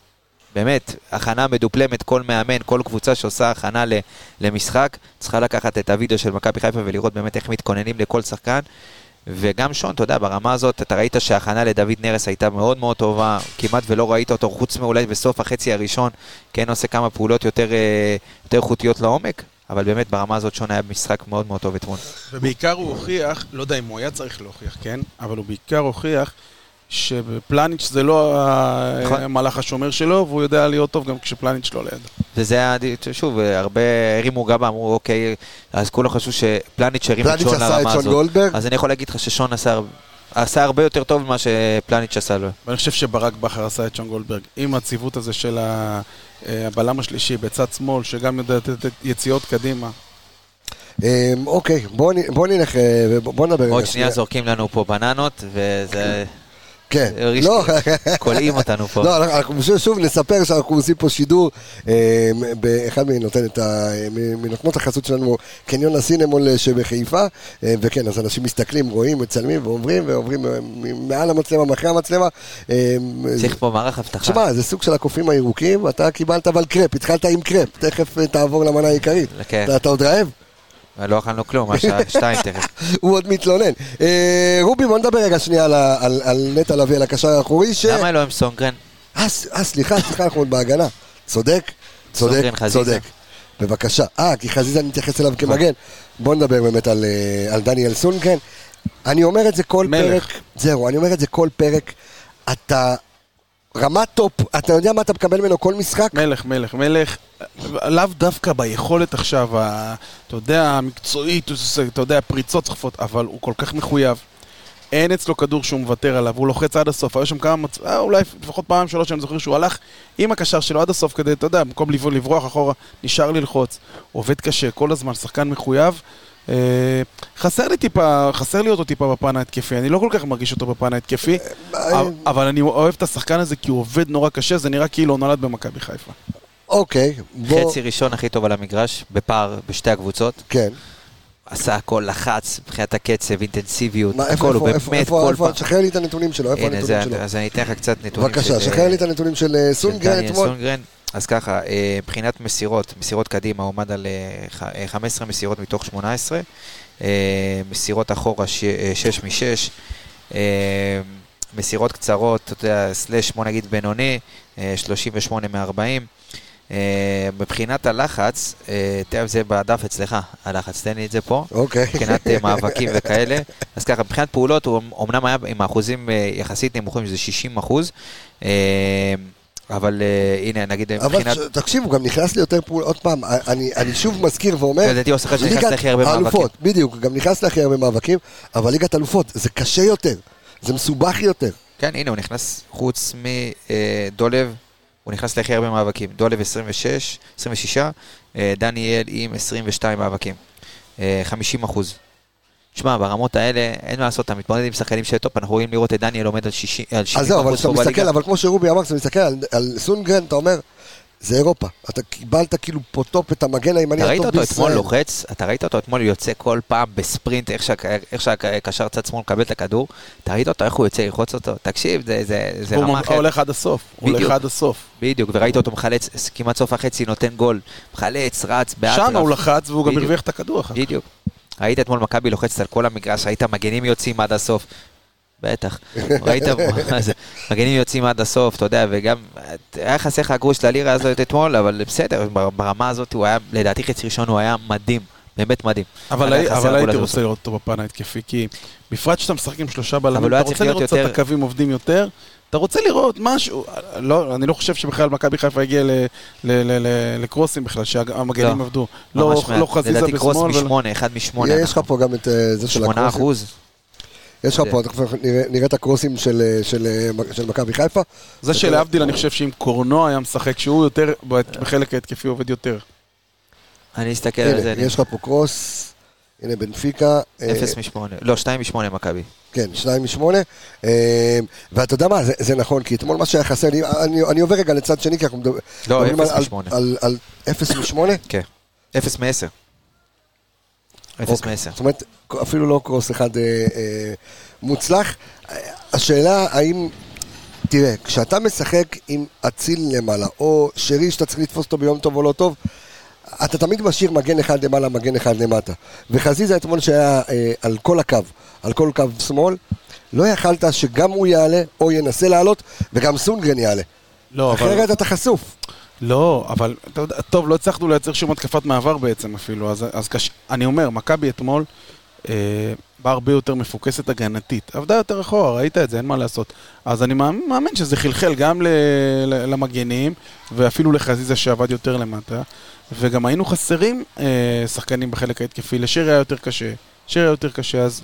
באמת, הכנה מדופלמת, כל מאמן, כל קבוצה שעושה הכנה למשחק, צריכה לקחת את הוידאו של מכבי חיפה ולראות באמת איך מתכוננים לכל שחקן. וגם שון, אתה יודע, ברמה הזאת, אתה ראית שההכנה לדוד נרס הייתה מאוד מאוד טובה, כמעט ולא ראית אותו, חוץ מאולי בסוף החצי הראשון, כן עושה כמה פעולות יותר, אה, יותר איכותיות לעומק, אבל באמת ברמה הזאת שון היה במשחק מאוד מאוד טוב אתמול. ובעיקר הוא הוכיח, לא יודע אם הוא היה צריך להוכיח, כן? אבל הוא בעיקר הוכיח שפלניץ' זה לא נכון. המלאך השומר שלו, והוא יודע להיות טוב גם כשפלניץ' לא לידו. וזה היה, שוב, הרבה הרימו גבה, אמרו, אוקיי, אז כולם חשבו שפלניץ' הרים את פלניץ' שון עשה את לרמה שון הזאת. גולדברג. אז אני יכול להגיד לך ששון עשה, עשה הרבה יותר טוב ממה שפלניץ' עשה לו. ואני חושב שברק בכר עשה את שון גולדברג עם הציוות הזה של אה, הבלם השלישי בצד שמאל, שגם יודע לתת יציאות קדימה. אמ, אוקיי, בואו נלך, אה, בואו נדבר. עוד שנייה זורקים לנו פה בננות, וזה... כן, הרגיש לא, כולאים אותנו פה. לא, אנחנו- אנחנו שוב- נספר שאנחנו עושים פה שידור, אה, באחד מנותנות החסות שלנו, קניון הסינמול אה, שבחיפה, אה, וכן, אז אנשים מסתכלים, רואים, מצלמים ועוברים, ועוברים אה, מעל המצלמה, מאחורי המצלמה. אה, צריך פה מערך אבטחה. תשמע, זה סוג של הקופים הירוקים, אתה קיבלת אבל קרפ, התחלת עם קרפ, תכף אה, תעבור למנה העיקרית. כן. אתה עוד רעב? לא אכלנו כלום, השעה שתיים תכף. הוא עוד מתלונן. אה, רובי, בוא נדבר רגע שנייה על נטע לביא, על הקשר האחורי, ש... למה לא עם סונגרן? אה, אה, סליחה, סליחה, אנחנו עוד בהגנה. צודק, צודק. צודק. בבקקשה. אה, כי חזיזה נתייחס אליו כמגן. בוא נדבר באמת על, אה, על דניאל סונדגרן. אני אומר את זה כל מלך. פרק, זהו, אני אומר את זה כל פרק. אתה רמת טופ, אתה יודע מה אתה מקבל ממנו כל משחק? מלך, מלך, מלך, לאו דווקא ביכולת עכשיו, אתה יודע, המקצועית, אתה יודע, פריצות צחפות, אבל הוא כל כך מחויב. אין אצלו כדור שהוא מוותר עליו, הוא לוחץ עד הסוף, היו שם כמה מצ... אה, אולי לפחות פעם שלוש שאני זוכר שהוא הלך עם הקשר שלו עד הסוף כדי, אתה יודע, במקום לברוח, אחורה, נשאר ללחוץ. עובד קשה, כל הזמן, שחקן מחויב. אה, חסר לי טיפה, חסר לי אותו טיפה בפן ההתקפי, אני לא כל כך מרגיש אותו בפן ההתקפי, אה, אבל- אבל אני אוהב את השחקן הזה כי הוא עובד נורא קשה, זה נראה כאילו הוא נולד במכבי חיפה. אוקיי, בוא... חצי ראשון הכי טוב על המגרש, בפער בשתי הקבוצות. כן. עשה הכל, לחץ, מבחינת הקצב, אינטנסיביות, מה, איפה, הכל, הוא באמת איפה, כל איפה, פעם. שחרר לי את הנתונים שלו, איפה הנתונים שלו? אז אני אתן לך קצת נתונים בבקשה, של, שחרר לי את הנתונים של אה, של סונגרן דניאל אתמול. אז ככה, אה, מבחינת מסירות, מסירות קדימה הוא עמד על אה, ח- אה, 15 מסירות מתוך 18, אה, מסירות אחורה 6 מ-6, מסירות קצרות, אתה יודע, סלאש בוא נגיד בינוני, אה, 38 מ-40. אה, מבחינת הלחץ, אה, תראה, זה בדף אצלך, הלחץ, תן לי את זה פה. אוקיי. מבחינת אה, מאבקים וכאלה. אז ככה, מבחינת פעולות, הוא אמנם היה עם האחוזים אה, יחסית נמוכים, שזה 60 אחוז, אה, אבל אה, הנה, נגיד אבל מבחינת... ש- תקשיב, הוא גם נכנס לי יותר פעול, עוד פעם, אני אני שוב מזכיר ואומר, לדעתי הוא השחקן שנכנס להכי הרבה מאבקים. האלופות, בדיוק, גם נכנס להכי הרבה מאבקים, אבל ליגת אלופות, זה קשה יותר, זה מסובך יותר. כן, הנה, הוא נכנס חוץ מדולב, הוא נכנס להכי הרבה מאבקים. דולב 26, 26, אה, דניאל עם 22 מאבקים. אה, 50 אחוז. תשמע, ברמות האלה, אין מה לעשות, אתה מתמודד עם שחקנים של טופ, אנחנו רואים לראות את דניאל עומד על 60 על 70 אז זהו, אבל כשאתה מסתכל. אבל כמו שרובי אמר, כשאתה מסתכל על- על סונדגרן, אתה אומר, זה אירופה. אתה קיבלת כאילו פה טופ את המגן הימני אתה ראית הטוב אותו אתמול בישראל. לוחץ, אתה ראית אותו אתמול יוצא כל פעם בספרינט, איך שה- איך שהקשר צד שמאל מקבל את הכדור, אתה ראית אותו, איך הוא יוצא ללחוץ אותו, תקשיב, זה- זה זה הוא רמה אחרת. הולך עד הסוף, הוא הולך. עד הסוף. בדיוק, וראית אותו מחלץ, כמעט סוף החצי נותן גול, מחלץ, רץ, באטרף. שם הוא לחץ והוא גם. הרוויח את הכדור אחר כך. בדיוק. ראית אתמול מכבי לוחצת על כל המגרש, ראית מגנים יוצאים עד הסוף. בטח. ראית מגנים יוצאים עד הסוף, אתה יודע, וגם, היה חסר לך הגרוש ללירה הזאת אתמול, אבל בסדר, ברמה הזאת הוא היה, לדעתי חצי ראשון הוא היה מדהים, באמת מדהים. אבל הי- הייתי רוצה. לראות אותו בפן ההתקפי, כי בפרט שאתה משחק עם שלושה בלמים, אתה רוצה לראות קצת את הקווים עובדים יותר, אתה רוצה לראות משהו, לא, אני לא חושב שבכלל מכבי חיפה הגיעה ל- ל- ל- ל- לקרוסים בכלל, שהמגנים לא, עבדו. לא. לא חזיזה לדעתי קרוס בשמאל, ולא- משמונה, אחד משמונה. יש לך פה גם את אה, זה של שמונה הקרוסים. אחוז. יש לך פה, תכף נראה- נראה את הקרוסים של, אה, של, אה, של מכבי חיפה. זה שלהבדיל, אני חושב שאם קורנו היה משחק, שהוא יותר, בחלק ההתקפי עובד יותר. אני אסתכל על זה, יש לך פה קרוס, הנה בנפיקה. אה, אפס משמונה, לא, שתיים משמונה מכבי. כן, שניים משמונה. אה, ואתה יודע מה, זה, זה נכון, כי אתמול מה שהיה חסר לי, אני, אני עובר רגע לצד שני, כי אנחנו לא, מדברים אפס על- משמונה. על, על אפס משמונה. כן. אפס מעשר. אפס אוקיי. מעשר. זאת אומרת, אפילו לא קרוס אחד אה, אה, מוצלח. אה, השאלה האם, תראה, כשאתה משחק עם אציל למעלה, או שרי שאתה צריך לתפוס אותו ביום טוב או לא טוב, אתה תמיד משאיר מגן אחד למעלה, מגן אחד למטה. וחזיזה אתמול שהיה אה, על כל הקו, על כל קו שמאל, לא יכלת שגם הוא יעלה או ינסה לעלות, וגם סונגרן יעלה. לא, אבל... אחרת אתה חשוף. לא, אבל, טוב, לא הצלחנו לייצר שום התקפת מעבר בעצם אפילו, אז, אז קש... אני אומר, מכבי אתמול אה, באה הרבה יותר מפוקסת הגנתית. עבדה יותר אחורה, ראית את זה, אין מה לעשות. אז אני מאמין, שזה חלחל גם למגנים, ואפילו לחזיזה שעבד יותר למטה, וגם היינו חסרים אה, שחקנים בחלק ההתקפי, לשרי היה יותר קשה, שרי היה יותר קשה, אז...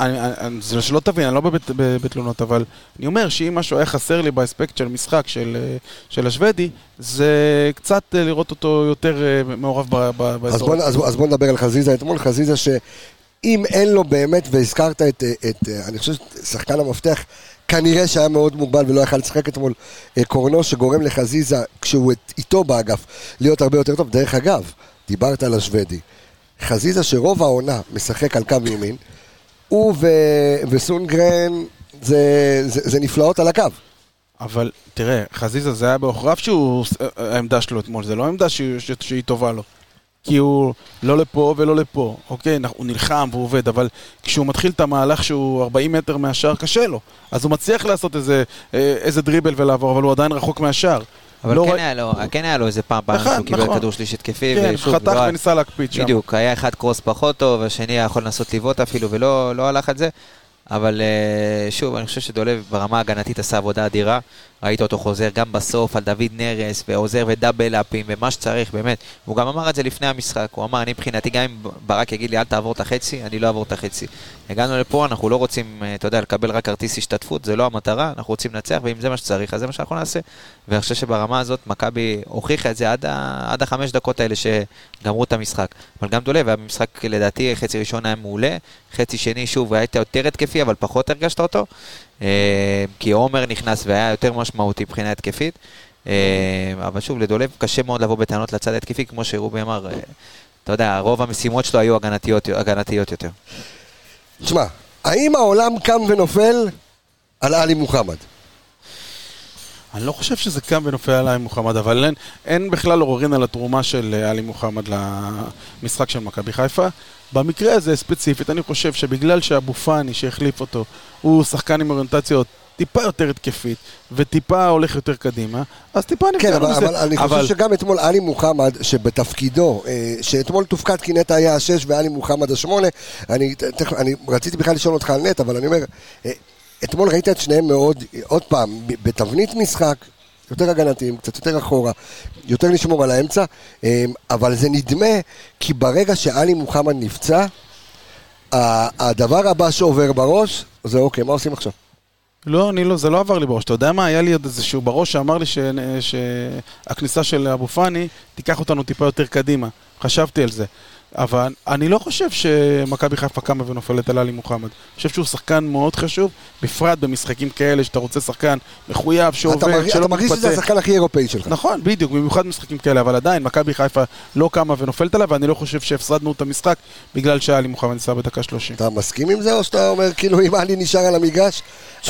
אני, אני, זה שלא תבין, אני לא בתלונות, אבל אני אומר שאם משהו היה חסר לי באספקט של משחק של, אה, של השוודי, זה קצת אה, לראות אותו יותר אה, מעורב באזור. אז בוא, אז, אז בוא נדבר על חזיזה אתמול, חזיזה שאם אין לו באמת, והזכרת את, את אני חושב ששחקן המפתח כנראה שהיה מאוד מוגבל ולא יכל לשחק אתמול קורנו, שגורם לחזיזה, כשהוא איתו באגף, להיות הרבה יותר טוב. דרך אגב, דיברת על השוודי. חזיזה שרוב העונה משחק על קו ימין, הוא ו... וסונגרן זה, זה, זה נפלאות על הקו. אבל תראה, חזיזה זה היה בעוכריו שהוא, העמדה שלו אתמול, זה לא עמדה שהיא, שהיא טובה לו. כי הוא לא לפה ולא לפה, אוקיי? הוא נלחם והוא עובד, אבל כשהוא מתחיל את המהלך שהוא 40 מטר מהשער, קשה לו. אז הוא מצליח לעשות איזה, אה, איזה דריבל ולעבור, אבל הוא עדיין רחוק מהשער. אבל לא כן, ר... היה לו, כן היה לו איזה פעם פעם שהוא קיבל נכון. כדור שליש התקפי, כן, ושוב, חתך לא... וניסה להקפיד שם. בדיוק, היה אחד קרוס פחות טוב, השני היה יכול לנסות לבעוט אפילו, ולא לא הלך על זה. אבל אה, שוב, אני חושב שדולב ברמה ההגנתית עשה עבודה אדירה. ראית אותו חוזר גם בסוף על דוד נרס, ועוזר ודאבל אפים, ומה שצריך, באמת. הוא גם אמר את זה לפני המשחק, הוא אמר, אני מבחינתי, גם אם ברק יגיד לי, אל תעבור את החצי, אני לא אעבור את החצי. הגענו לפה, אנחנו לא רוצים, אה, אתה יודע, לקבל רק כרטיס השתתפות, זה לא המטרה, אנחנו רוצים לנצח, ואם זה מה שצריך, אז זה מה שאנחנו נעשה. ואני חושב שברמה הזאת, מכבי הוכיחה את זה עד, ה... עד החמש דקות האלה שגמרו את המשחק. אבל גם דולב, היה במשחק, לדעתי, חצי ראשון היה מעולה, חצי שני, שוב, היה יותר התקפי, אבל פחות הרגשת אותו. אה, כי עומר נכנס והיה יותר משמעותי מבחינה התקפית. אה, אבל שוב, לדולב קשה מאוד לבוא בטענות לצד ההתקפי, כמו שרובי אמר, אה, אתה יודע, רוב המשימות שלו היו הגנתיות, הגנתיות יותר. תשמע, האם העולם קם ונופל על עלי מוחמד? אני לא חושב שזה קם ונופל על עלי מוחמד, אבל אין, אין בכלל עוררין על התרומה של עלי מוחמד למשחק של מכבי חיפה. במקרה הזה ספציפית, אני חושב שבגלל שאבו פאני שהחליף אותו, הוא שחקן עם אוריינטציות טיפה יותר התקפית, וטיפה הולך יותר קדימה, אז טיפה נפגענו כן. כן, אבל אני אבל... חושב שגם אתמול עלי מוחמד, שבתפקידו, אה, שאתמול תופקד כי נטע היה השש ועלי מוחמד השמונה, אני, אני רציתי בכלל לשאול אותך על נטע, אבל אני אומר, אה, אתמול ראית את שניהם מאוד, עוד פעם, בתבנית משחק, יותר הגנתיים, קצת יותר אחורה, יותר לשמור על האמצע, אמ, אבל זה נדמה כי ברגע שאלי מוחמד נפצע, הדבר הבא שעובר בראש זה אוקיי, מה עושים עכשיו? לא, אני לא, זה לא עבר לי בראש. אתה יודע מה? היה לי עוד איזשהו בראש שאמר לי. שהכניסה של אבו פאני תיקח אותנו טיפה יותר קדימה. חשבתי על זה. אבל אני לא חושב שמכבי חיפה קמה ונופלת על עלי מוחמד. אני חושב שהוא שחקן מאוד חשוב, בפרט במשחקים כאלה שאתה רוצה שחקן מחויב, שעובד, שלא מתפתה. אתה מרגיש שזה השחקן הכי אירופאי שלך. נכון, בדיוק, במיוחד במשחקים כאלה, אבל עדיין, מכבי חיפה לא קמה ונופלת עליו, ואני לא חושב שהפסדנו את המשחק בגלל שעלי מוחמד ניסה בדקה 30. אתה מסכים עם זה, או שאתה אומר, כאילו, אם עלי נשאר על המגרש,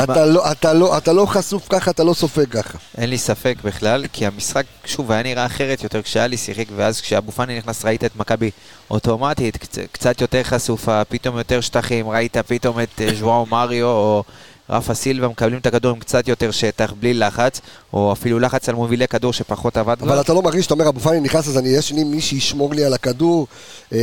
אתה לא, אתה, לא, אתה לא חשוף ככה, אתה לא סופג ככה. אין לי ספק בכלל, כי המשחק, שוב, היה נראה אחרת יותר כשאלי שיחק, ואז כשאבו פאני נכנס ראית את מכבי אוטומטית, קצת, קצת יותר חשופה, פתאום יותר שטחים, ראית פתאום את ז'ואאו אה, מריו או רפה סילבה מקבלים את הכדור עם קצת יותר שטח, בלי לחץ, או אפילו לחץ על מובילי כדור שפחות עבד אבל כבר. אתה לא מרגיש, אתה אומר, אבו פאני נכנס, אז אני, יש לי מי שישמור לי על הכדור. אמ,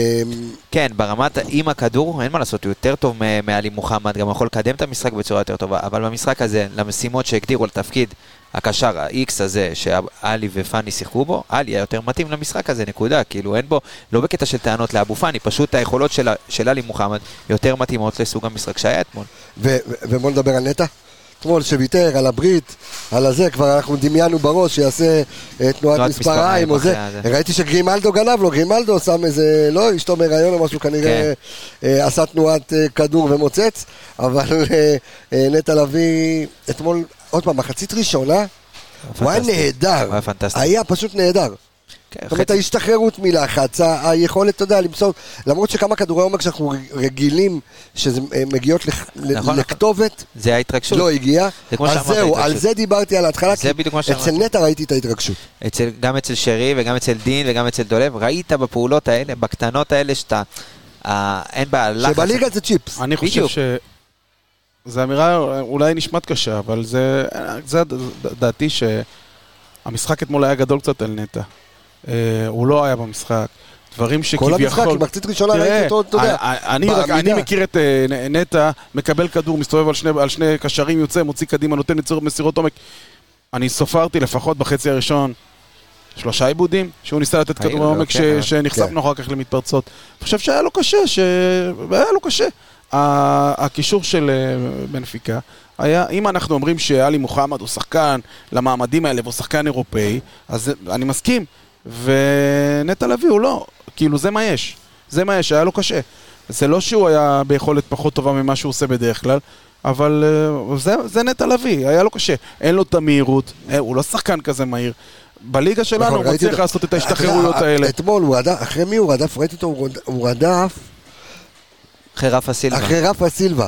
כן, ברמת, עם הכדור, אין מה לעשות, הוא יותר טוב מעלי מוחמד, גם יכול לקדם את המשחק בצורה יותר טובה, אבל במשחק הזה, למשימות שהגדירו לתפקיד, הקשר, ה-X הזה, שאלי ופאני שיחקו בו, אלי היה יותר מתאים למשחק הזה, נקודה. כאילו אין בו, לא בקטע של טענות לאבו פאני, פשוט היכולות של עלי מוחמד יותר מתאימות לסוג המשחק שהיה אתמול. ובוא נדבר על נטע. אתמול שוויתר על הברית, על הזה, כבר אנחנו דמיינו בראש שיעשה uh, תנועת מספריים או זה. ראיתי שגרימלדו גנב לו, גרימלדו שם איזה, לא, אשתו בהיריון או משהו, כנראה כן. uh, עשה תנועת uh, כדור ומוצץ, אבל נטע לביא, אתמול, עוד פעם, מחצית ראשונה, הוא היה נהדר. היה פשוט נהדר. זאת אומרת, ההשתחררות מלחץ, ה- היכולת, אתה יודע, למסור, למרות שכמה כדורי עומק שאנחנו רגילים שזה אה, מגיעות לכ- ל- נכון. לכתובת, זה ההתרגשות. לא הגיע. זה כמו אז שאמרת, זהו, על. זה דיברתי על ההתחלה, זה כי אצל. נטע ראיתי את ההתרגשות. אצל, גם אצל שרי וגם אצל דין וגם אצל דולב, ראית בפעולות האלה, בקטנות האלה, שאתה... אה, אין בה לחץ. שבליגה זה צ'יפס. אני חושב בדיוק. ש... זו אמירה אולי נשמעת קשה, אבל זה, זה הד- דעתי שהמשחק אתמול היה גדול קצת על נטע. אה, הוא לא היה במשחק. דברים כל שכביכול... המשחק, עם מחצית ראשונה ראיתי אותו, אתה יודע, אני- רק-. אני מכיר את אה, נ- נטע, מקבל כדור, מסתובב על שני, על שני קשרים, יוצא, מוציא קדימה, נותן מסירות עומק. אני סופרתי לפחות בחצי הראשון שלושה עיבודים, שהוא ניסה לתת כדור עומק כן, ש- שנחשפנו כן. אחר כך למתפרצות. אני חושב שהיה לו קשה, ש... היה לו קשה. הקישור של אה, בנפיקה היה, אם אנחנו אומרים שאלי מוחמד הוא שחקן למעמדים האלה והוא שחקן אירופאי, אז אני מסכים. ונטע לביא הוא לא, כאילו זה מה יש. זה מה יש, היה לו קשה. זה לא שהוא היה ביכולת פחות טובה ממה שהוא עושה בדרך כלל, אבל אה, זה, זה נטע לביא, היה לו קשה. אין לו את המהירות, אה, הוא לא שחקן כזה מהיר. בליגה שלנו נכון, הוא מצליח. לעשות את ההשתחררויות אחרי- האלה. אתמול הוא רדף, אחרי מי הוא רדף? ראיתי אותו, הוא רד- הוא רדף אחרי רפה סילבה. אחרי רפה סילבה.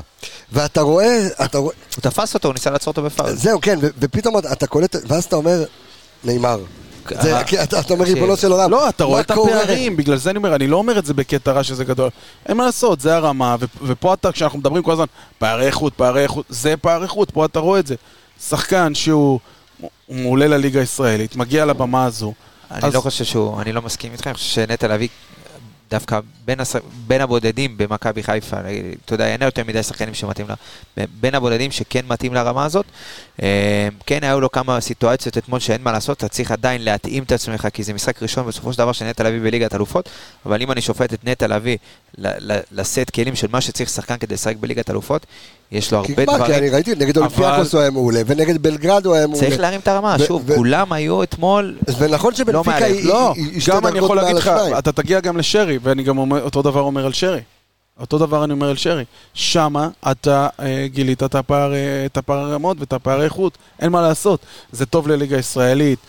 ואתה רואה, אתה רואה, הוא תפס אותו, הוא ניסה לעצור אותו בפאול. זהו, כן, ופתאום אתה קולט, ואז אתה אומר, נאמר. זה- אה, אתה אומר. ריבונו של עולם. לא, אתה רואה את? הפערים, בגלל זה אני אומר, אני לא אומר את זה בקטע רע שזה גדול. אין מה לעשות, זה הרמה, ופה אתה, כשאנחנו מדברים כל הזמן, פערי איכות, פערי איכות, זה פערי איכות, פה אתה רואה את זה. שחקן שהוא הוא מעולה לליגה הישראלית, מגיע לבמה הזו. אני אז- לא חושב שהוא, אני לא מסכים איתך, אני חושב שנטע לביא דווקא בין, הש... בין הבודדים במכבי חיפה, אתה יודע, אין יותר מדי שחקנים שמתאים לה, בין הבודדים שכן מתאים לרמה הזאת, אה, כן היו לו כמה סיטואציות אתמול שאין מה לעשות, אתה צריך עדיין להתאים את עצמך, כי זה משחק ראשון בסופו של דבר של נטע לביא בליגת אלופות, אבל אם אני שופט את נטע לביא ל- ל- לשאת כלים של מה שצריך שחקן כדי לשחק בליגת אלופות, יש לו הרבה כבר, כי דברים. אני ראיתי, נגד אולימפיאקוס הוא היה מעולה, ונגד בלגרד הוא היה מעולה. צריך להרים את הרמה, שוב, כולם היו אתמול, ונכון שבנפיקה מעלה. היא לא, היא- היא שתי גם אני דרגות יכול להגיד מעל לך, השניים. אתה תגיע גם לשרי, ואני גם אותו דבר אומר על שרי. אותו דבר אני אומר על שרי. שמה אתה אה, גילית את הפער, אה, את הפער הרמות ואת הפער האיכות, אין מה לעשות. זה טוב לליגה הישראלית,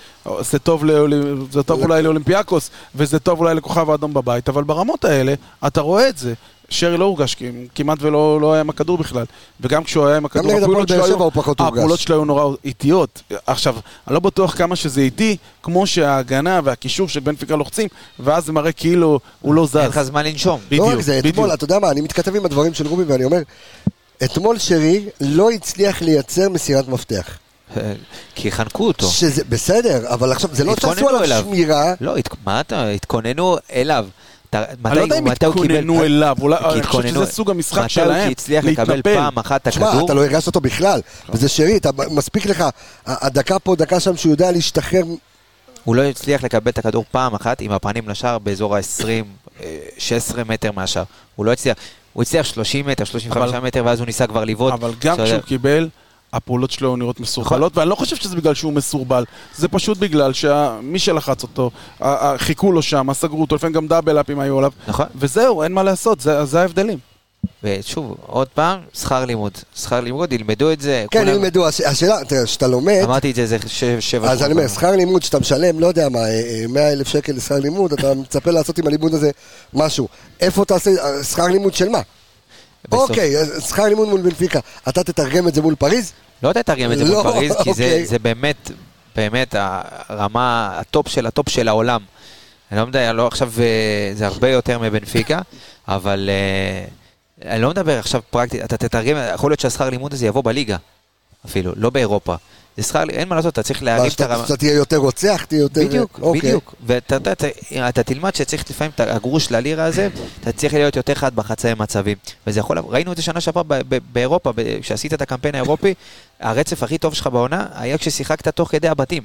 זה טוב, לאולי, זה טוב אולי לאולימפיאקוס, וזה טוב אולי לכוכב האדום בבית, אבל ברמות האלה, אתה רואה את זה. שרי לא הורגש, כי כמעט ולא לא היה עם הכדור בכלל. וגם כשהוא היה עם הכדור, הפעולות שלו היו-. הפעולות שלו היו נורא איטיות. עכשיו, אני לא בטוח כמה שזה איטי, כמו שההגנה והקישור של בנפיקה לוחצים, ואז זה מראה כאילו הוא לא זז. אין לך זמן לנשום. לא בדיוק, רק זה, בדיוק. אתמול, אתה יודע מה, אני מתכתב עם הדברים של רובי ואני אומר, אתמול שרי לא הצליח לייצר מסירת מפתח. כי חנקו אותו. שזה בסדר, אבל עכשיו, זה לא שעשו עליו. שמירה. לא, מה אתה, התכוננו אליו. אתה- אני מתי- לא יודע אם מתי התכוננו אליו, אולי- כי אני חושב שזה סוג המשחק מתי שלהם, הוא הצליח לקבל להתנפל. פעם אחת את תשמע, הכדור? אתה לא הרגשת אותו בכלל. וזה שרי, מספיק לך, הדקה פה, דקה שם, שהוא יודע להשתחרר. הוא לא הצליח לקבל את הכדור פעם אחת עם הפנים לשער באזור ה-20, 16 מטר מהשער. הוא לא הצליח. הוא הצליח 30 מטר, 35 אבל- מטר, ואז הוא ניסה כבר לבעוט. אבל גם כשהוא קיבל, הפעולות שלו נראות מסורבלות, ואני לא חושב שזה בגלל שהוא מסורבל, זה פשוט בגלל שמי שלחץ אותו, חיכו לו שם, סגרו אותו, לפעמים גם דאבל אפים היו עליו, נכון. וזהו, אין מה לעשות, זה זה ההבדלים. ושוב, עוד פעם, שכר לימוד. שכר לימוד, ילמדו את זה. כן, כולם- ילמדו, הש- השאלה, תראה, כשאתה לומד, אמרתי את זה איזה ש- שבע אז אני אומר, שכר לימוד שאתה משלם, לא יודע מה, 100 אלף שקל לשכר לימוד, אתה מצפה לעשות עם הלימוד הזה משהו. איפה תעשה, אה, שכר לימוד של מה? אוקיי, אז שכר לימוד מול בנפיקה, אתה תתרגם את זה מול פריז? לא תתרגם את זה לא, בפריז, כי זה, אוקיי. זה באמת, באמת הרמה, הטופ של הטופ של העולם. אני לא יודע, לא עכשיו, אה, זה הרבה יותר מבנפיקה, אבל אה, אני לא מדבר עכשיו פרקטית, אתה תתרגם, יכול להיות שהשכר לימוד הזה יבוא בליגה, אפילו, לא באירופה. זה שכר, אין מה לעשות, אתה צריך להרים את הרמה. שאתה תהיה יותר רוצח, תהיה יותר... בדיוק, אוקיי. בדיוק. ואתה אתה, אתה, אתה תלמד שצריך לפעמים את הגרוש ללירה הזה, אתה צריך להיות יותר חד בחצאי מצבים. וזה יכול, ראינו את זה שנה שעברה ב- ב- באירופה, ב- כשעשית את הקמפיין האירופי, הרצף הכי טוב שלך בעונה היה כששיחקת תוך כדי הבתים.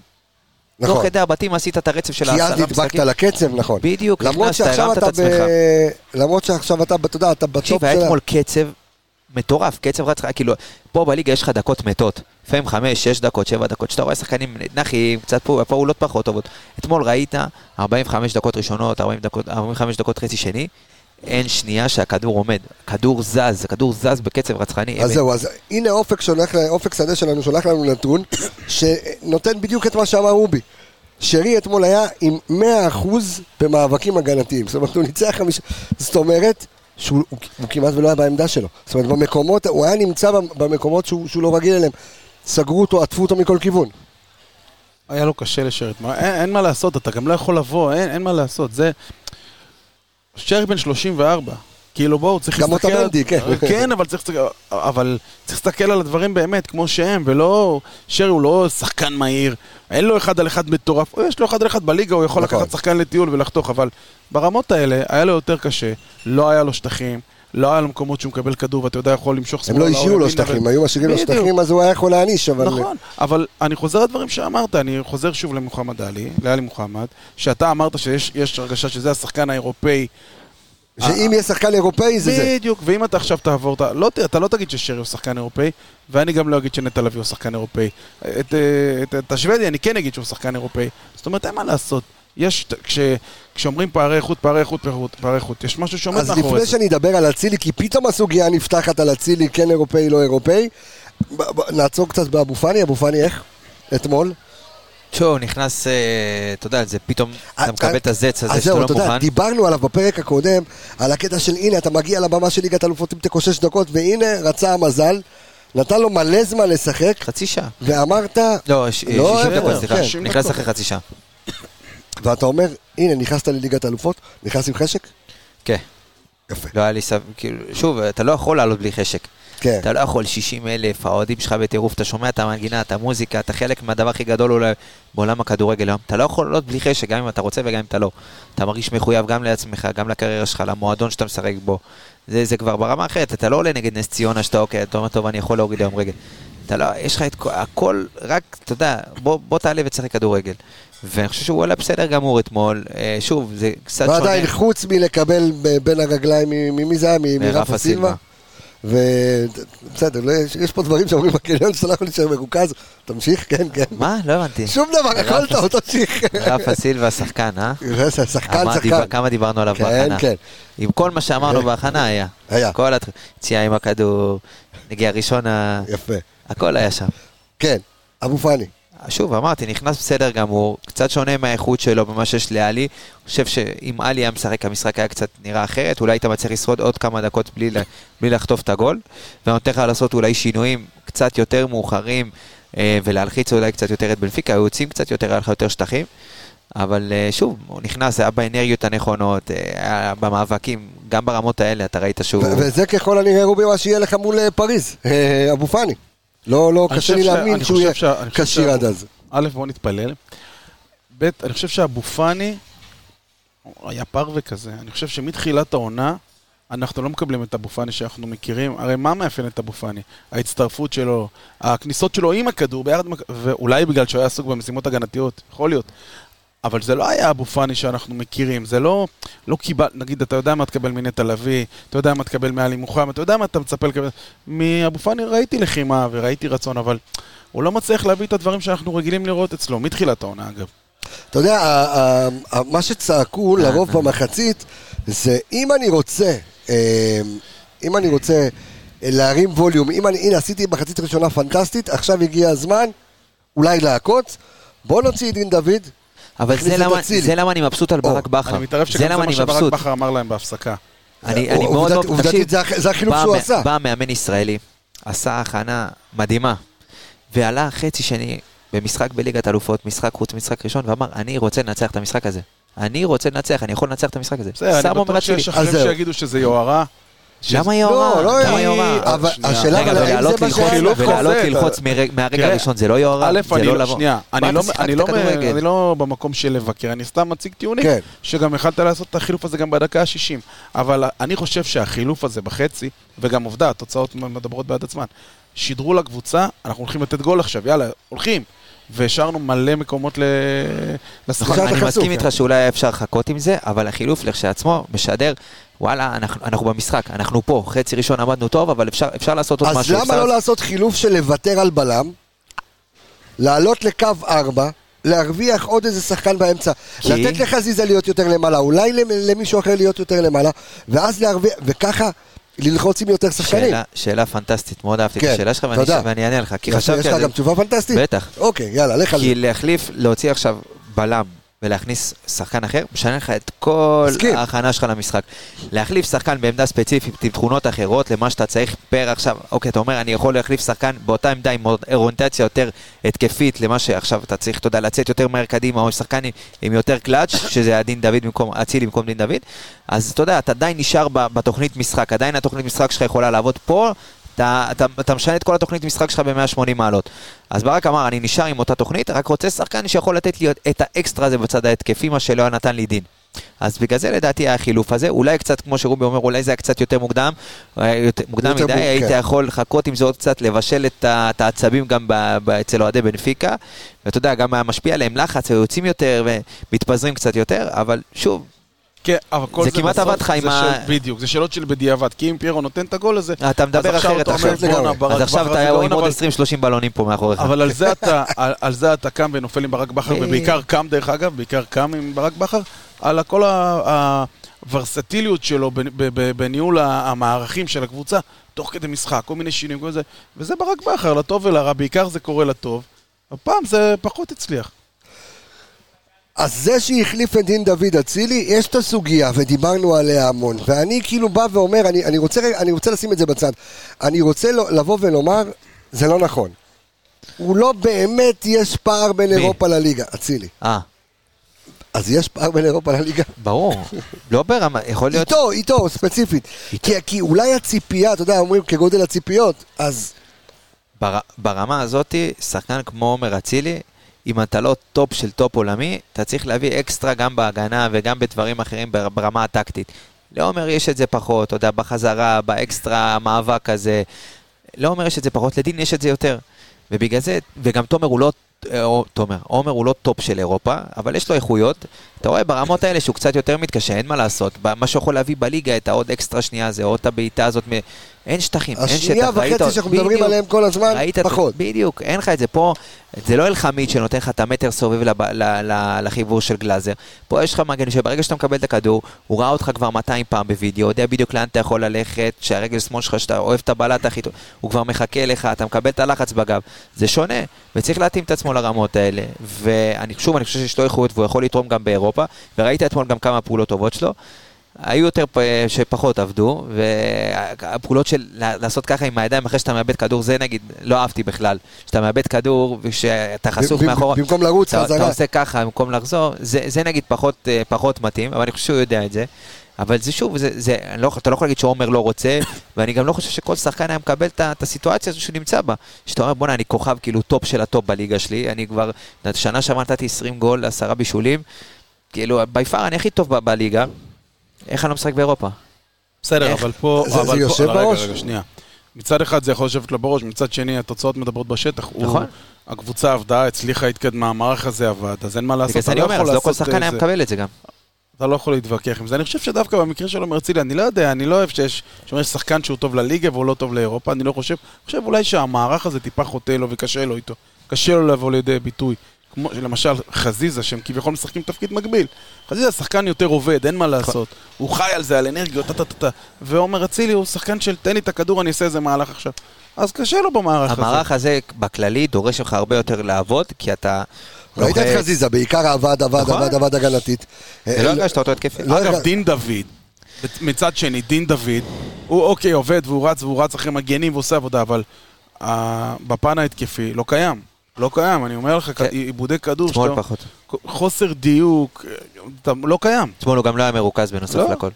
תוך נכון. כדי הבתים עשית את הרצף של כי אז העשרה נדבקת משחקים. לקצב, נכון. בדיוק, למרות נכנסת, שעכשיו הרמת את אתה ב... עצמך. למרות שעכשיו אתה, אתה יודע, אתה בטופ תקשיב, של... היה ה- אתמול קצב מטורף, קצב רץ, כאילו, פה בליגה יש לך דקות מתות. לפעמים חמש, שש דקות, שבע דקות, שאתה רואה שחקנים נחים, קצת פה, פעולות פחות טובות. אתמול ראית 45 דקות ראשונות, 40 דקות, 45 דקות חצי שני, אין שנייה שהכדור עומד. כדור זז, הכדור זז בקצב רצחני. אז זהו, אז הנה אופק שולח, אופק שדה שלנו שולח לנו נתון שנותן בדיוק את מה שאמר רובי. שרי אתמול היה עם 100% במאבקים הגנתיים. זאת אומרת, הוא ניצח חמישה... זאת אומרת, שהוא הוא, כמעט ולא היה בעמדה שלו. זאת אומרת, במקומות, הוא היה נמצא במקומות שהוא, שהוא לא רגיל אליהם. סגרו אותו, עטפו אותו מכל כיוון. היה לו קשה אתמול. אין, אין מה לעשות, אתה גם לא יכול לבוא, אין, אין מה לעשות. זה... שרי בן 34. כאילו בואו, צריך גם להסתכל... אותה מנדי, כן. כן, אבל צריך, אבל צריך להסתכל על הדברים באמת כמו שהם, ולא... שרי הוא לא שחקן מהיר, אין לו אחד על אחד מטורף, יש לו אחד על אחד בליגה, הוא יכול נכון. לקחת שחקן לטיול ולחתוך, אבל ברמות האלה היה לו יותר קשה, לא היה לו שטחים. לא היה לו מקומות שהוא מקבל כדור ואתה יודע יכול למשוך הם שמאלה. לא או השאירו לו שטחים, היו משאירים לו. שטחים, אז הוא היה יכול להעניש, אבל... נכון, אבל אני חוזר לדברים שאמרת, אני חוזר שוב למוחמד עלי, לעלי מוחמד, שאתה אמרת שיש יש הרגשה שזה השחקן האירופאי. שאם יהיה שחקן אירופאי זה זה. בדיוק, ואם אתה עכשיו תעבור, אתה לא, אתה לא תגיד ששרי הוא שחקן אירופאי, ואני גם לא אגיד שנטע לביא הוא שחקן אירופאי. את, אה, את, את השוודי אני כן אגיד שהוא שחקן אירופאי. זאת אומרת, אין מה לעשות. יש, כש, כשאומרים פערי איכות, פערי איכות, פערי איכות, יש משהו שעומד אז מאחורי לפני זה. שאני אדבר על אצילי, כי פתאום הסוגיה נפתחת על אצילי, כן אירופאי, לא אירופאי, נעצור קצת באבו פאני, אבו פאני איך? אתמול? הוא נכנס, אה, אתה יודע, זה פתאום, אה, אתה מקבל את הזץ הזה אז שאתה זהו, לא אתה יודע, מוכן. דיברנו עליו בפרק הקודם, על הקטע של הנה, אתה מגיע לבמה של ליגת אלופות עם תיקו שש דקות, והנה, רצה המזל, נתן לו מלא זמן לשחק, חצי שעה. ואמרת, לא, ש- לא, 60 אה, דקות, כן. סליחה. 60 נכנס. אחרי חצי שעה. ואתה אומר, הנה, נכנסת לליגת אלופות, נכנס עם חשק? כן. יפה. לא היה לי סב... כאילו, שוב, אתה לא יכול לעלות בלי חשק. כן. אתה לא יכול 60 אלף, האוהדים שלך בטירוף, אתה שומע את המנגינה, את המוזיקה, אתה חלק מהדבר הכי גדול אולי בעולם הכדורגל היום. אתה לא יכול לעלות בלי חשק, גם אם אתה רוצה וגם אם אתה לא. אתה מרגיש מחויב גם לעצמך, גם לקריירה שלך, למועדון שאתה משחק בו. זה, זה כבר ברמה אחרת, אתה לא עולה נגד נס ציונה שאתה אוקיי, אתה אומר, טוב, אני יכול להוריד היום רגל. אתה לא, יש לך את כל- הכל, רק, אתה יודע, בוא, בוא תעלה ותשחק כדורגל. ואני חושב שהוא עלה בסדר גמור אתמול. אה, שוב, זה קצת שונה. ועדיין, חוץ מלקבל בין הרגליים, ממי זה היה? מרפה סילבה? ובסדר, לא, יש- פה דברים שאומרים בקניון שאתה לא יכול להישאר מרוכז. תמשיך, כן, כן. מה? לא הבנתי. שום דבר, הכל טוב, תמשיך. רפה סילבה שחקן, אה? שחקן, אמר, שחקן. דיבר- כמה דיברנו עליו כן, בהכנה. כן. עם כל מה שאמרנו כן. בהכנה היה. היה. כל היציאה עם הכדור, נגיע ראשון, ה- יפה. הכל היה שם. כן, אבו פאני. שוב, אמרתי, נכנס בסדר גמור, קצת שונה מהאיכות שלו במה שיש לעלי. אני חושב שאם עלי היה משחק, המשחק היה קצת נראה אחרת, אולי היית מצליח לשרוד עוד כמה דקות בלי, בלי לחטוף את הגול. ונותן לך לעשות אולי שינויים קצת יותר מאוחרים, אה, ולהלחיץ אולי קצת יותר את בנפיקה, היו יוצאים קצת יותר, היה לך יותר שטחים. אבל אה, שוב, הוא נכנס, היה באנרגיות הנכונות, אה, היה במאבקים, גם ברמות האלה, אתה ראית שהוא... וזה ככל הנראה רובי מה שיהיה לך מול אה, פריז, אה, אבו פאני. לא, לא, קשה לי להאמין שהוא יהיה כשיר עד אז. א', בוא נתפלל. ב', אני חושב שאבו פאני היה פרווה כזה. אני חושב שמתחילת העונה, אנחנו לא מקבלים את אבו פאני שאנחנו מכירים. הרי מה מאפיין את אבו פאני? ההצטרפות שלו, הכניסות שלו עם הכדור, ביחד, ואולי בגלל שהוא היה עסוק במשימות הגנתיות, יכול להיות. אבל זה לא היה אבו פאני שאנחנו מכירים, זה לא, לא קיבל, נגיד, אתה יודע מה תקבל מנטע לביא, אתה יודע מה תקבל מעלי מוחמד, אתה יודע מה אתה מצפה לקבל. מאבו פאני ראיתי לחימה וראיתי רצון, אבל הוא לא מצליח להביא את הדברים שאנחנו רגילים לראות אצלו, מתחילת העונה אגב. אתה יודע, מה שצעקו אה, לרוב במחצית, זה אם אני רוצה, אה, אם אני רוצה אה, להרים ווליום, אם אני, הנה עשיתי מחצית ראשונה פנטסטית, עכשיו הגיע הזמן אולי לעקוץ, בוא נוציא את דין דוד, אבל זה למה. זה למה אני מבסוט על ברק בכר. אני מתערב זה שגם זה מה שברק. בכר אמר להם בהפסקה. אני, אני מאוד עובדת- לא... עובדתית זה הח- זה החילוף בא שהוא עשה. בא מאמן ישראלי, עשה הכנה מדהימה, ועלה חצי שני במשחק בליגת אלופות, משחק חוץ, משחק ראשון, ואמר, אני רוצה לנצח את המשחק הזה. אני רוצה לנצח, אני יכול לנצח את המשחק הזה. בסדר, אני בטוח. שיש אז אחרים. שיגידו שזה יוהרה. למה יוהרה? לא, לא, למה היא-? אבל שנייה. השאלה אבל האם ולעלות זה מה שהיה חילוף ולעלות ללחוץ מהרגע הראשון, זה לא יוהרה, א', זה לא לא, לבוא. שנייה, אני לא, לא. אני לא במקום של לבקר, אני סתם מציג טיעונים, כן. שגם יכלת לעשות את החילוף הזה גם בדקה ה-60. אבל אני חושב שהחילוף הזה בחצי, וגם עובדה, התוצאות מדברות בעד עצמן, שידרו לקבוצה, אנחנו הולכים לתת גול עכשיו, יאללה, הולכים. והשארנו מלא מקומות ל... לשחקן. עכשיו אני מסכים איתך. שאולי היה אפשר לחכות עם זה, אבל החילוף לכשעצמו משדר, וואלה, אנחנו, אנחנו במשחק, אנחנו פה, חצי ראשון עמדנו טוב, אבל אפשר, אפשר לעשות עוד אז משהו. למה אפשר- לא לעשות חילוף של לוותר על בלם, לעלות לקו 4, להרוויח עוד איזה שחקן באמצע, כי? לתת לחזיזה להיות יותר למעלה, אולי למ- למישהו אחר להיות יותר למעלה, ואז להרוויח, וככה ללחוץ עם יותר שחקנים. שאלה, שאלה פנטסטית, מאוד אהבתי את כן, השאלה שלך, ואני. ואני אענה לך, כי יש לך. גם תשובה פנטסטית? בטח. אוקיי, יאללה, לך על זה. כי להחליף, להוציא עכשיו בלם ולהכניס שחקן אחר, משנה לך את כל מסכים. ההכנה שלך למשחק. להחליף שחקן בעמדה ספציפית עם תכונות אחרות למה שאתה צריך per עכשיו, אוקיי, אתה אומר, אני יכול להחליף שחקן באותה עמדה עם אוריינטציה יותר התקפית למה שעכשיו אתה צריך, אתה יודע, לצאת יותר מהר קדימה, או שחקן עם, עם יותר קלאץ', שזה הדין דוד במקום, אצילי במקום דין דוד, אז אתה יודע, אתה עדיין נשאר בתוכנית משחק, עדיין התוכנית משחק שלך יכולה לעבוד פה. אתה, אתה, אתה משנה את כל התוכנית משחק שלך ב-180 מעלות. אז ברק אמר, אני נשאר עם אותה תוכנית, רק רוצה שחקן שיכול לתת לי את האקסטרה הזה בצד ההתקפי, מה שלא נתן לי דין. אז בגלל זה לדעתי היה החילוף הזה, אולי קצת, כמו שרובי אומר, אולי זה היה קצת יותר מוקדם, אה, יותר, מוקדם יותר מדי, היית. יכול לחכות עם זה עוד קצת, לבשל את, את העצבים גם ב- ב- אצל אוהדי בנפיקה, ואתה יודע, גם היה משפיע עליהם לחץ, היו יוצאים יותר ומתפזרים קצת יותר, אבל שוב, כן, אבל כל זה זה כמעט בסוף עבד לך עם ה- בדיוק, זה שאלות של בדיעבד. כי אם פיירו נותן את הגול הזה, אתה מדבר אחרת עכשיו. אז עכשיו אתה עם עוד אבל- 20-30 בלונים פה מאחוריך. אבל על זה אתה, קם ונופל עם ברק בכר, אה. ובעיקר קם דרך אגב, בעיקר קם עם ברק בכר, על כל הוורסטיליות שלו בניהול המערכים של הקבוצה, תוך כדי משחק, כל מיני שינויים, כל זה, וזה ברק בכר, לטוב ולרע, בעיקר זה קורה לטוב. הפעם זה פחות הצליח. אז זה שהחליף את דין דוד אצילי, יש את הסוגיה, ודיברנו עליה המון. ואני כאילו בא ואומר, אני, אני, רוצה, אני רוצה לשים את זה בצד. אני רוצה לו- לבוא ולומר, זה לא נכון. הוא לא באמת, יש פער בין מי? אירופה לליגה, אצילי. אה, אז יש פער בין אירופה לליגה? ברור. לא ברמה, יכול להיות... איתו, איתו, ספציפית. כי, כי אולי הציפייה, אתה יודע, אומרים כגודל הציפיות, אז בר, ברמה הזאת, שחקן כמו עומר אצילי, אם אתה לא טופ של טופ עולמי, אתה צריך להביא אקסטרה גם בהגנה וגם בדברים אחרים בר- ברמה הטקטית. לעומר יש את זה פחות, אתה יודע, בחזרה, באקסטרה המאבק הזה. לעומר יש את זה פחות, לדין יש את זה יותר. ובגלל זה, וגם תומר הוא לא, אה, תומר, עומר הוא לא טופ של אירופה, אבל יש לו איכויות. אתה רואה ברמות האלה שהוא קצת יותר מתקשה, אין מה לעשות. מה שיכול להביא בליגה, את העוד אקסטרה שנייה הזה, או את הבעיטה הזאת, אין שטחים, אין שטח. השנייה וחצי שאנחנו מדברים. עליהם כל הזמן, ראית פחות. בדיוק, אין לך את זה פה, זה לא אלחמיד שנותן לך את המטר סובב לב, ל, ל, לחיבור של גלאזר. פה יש לך מגן שברגע שאתה מקבל את הכדור, הוא ראה אותך כבר 200 פעם בווידאו, יודע בדיוק לאן אתה יכול ללכת, שהרגל שמאל שלך, שאתה אוהב את הבלט הכי טוב, הוא כבר מחכה לך, אתה מקבל את הלחץ בגב. זה שונה, וצריך להתאים את עצמו לרמות האלה. ואני שוב, אני חושב שיש לו איכות והוא יכול לתרום גם באירופה, וראית אתמול גם כמה פעולות טובות שלו. היו יותר שפחות עבדו, והפעולות של לעשות ככה עם הידיים אחרי שאתה מאבד כדור, זה נגיד, לא אהבתי בכלל. כשאתה מאבד כדור ושאתה חשוף במ- מאחורה, במקום לרוץ אתה, אתה. עושה ככה במקום לחזור, זה, זה נגיד פחות, אה, פחות מתאים, אבל אני חושב שהוא יודע את זה. אבל זה שוב, זה, זה, לא, אתה לא יכול להגיד שעומר לא רוצה, ואני גם לא חושב שכל שחקן היה מקבל את הסיטואציה הזו שהוא נמצא בה. שאתה אומר, בוא'נה, אני כוכב כאילו טופ של הטופ בליגה שלי, אני כבר, שנה שעברה נתתי 20 גול, 10 בישולים, כאילו, by far אני הכי טוב ב- בליגה, איך אני לא משחק באירופה? בסדר? אבל פה... זה- אבל יושב רגע, בראש? רגע, שנייה. מצד אחד זה יכול לשבת לו בראש, מצד שני התוצאות מדברות בשטח. הוא- נכון. הקבוצה עבדה, הצליחה, התקדמה, המערך הזה עבד, אז אין מה לעשות. בגלל זה אני לא אומר, אז לא כל שחקן אה, היה זה. מקבל את זה גם. אתה לא יכול להתווכח עם זה. אני חושב שדווקא במקרה של עומר אצילי, אני לא יודע, אני לא אוהב שיש שיש שחקן שהוא טוב לליגה והוא לא טוב לאירופה, אני לא חושב. אני חושב אולי שהמערך הזה טיפה חוטא לו וקשה לו איתו. קשה לו לבוא לידי ביטוי. כמו למשל חזיזה, שהם כביכול משחקים תפקיד מקביל. חזיזה שחקן יותר עובד, אין מה לעשות. הוא חי על זה, על אנרגיות, טה-טה-טה. ועומר אצילי הוא שחקן של תן לי את הכדור, אני אעשה איזה מהלך עכשיו. אז קשה לו במערך הזה. המערך הזה בכללי דורש ממך הרבה יותר לעבוד, כי אתה... ראית את. חזיזה, בעיקר עבד, עבד, נכון. עבד, עבד הגנתית. זה לא הרגשת אותו התקפי. לא אגב, דין דוד, מצד שני, דין דוד, הוא אוקיי, עובד והוא רץ והוא רץ אחרי מגנים ועושה עבודה, אבל אה, בפן ההתקפי לא קיים. לא קיים, אני אומר לך, כן. עיבודי כדור, אתמול שאתה- פחות. חוסר דיוק, לא קיים. אתמול הוא גם לא היה מרוכז בנוסף לא. לכל.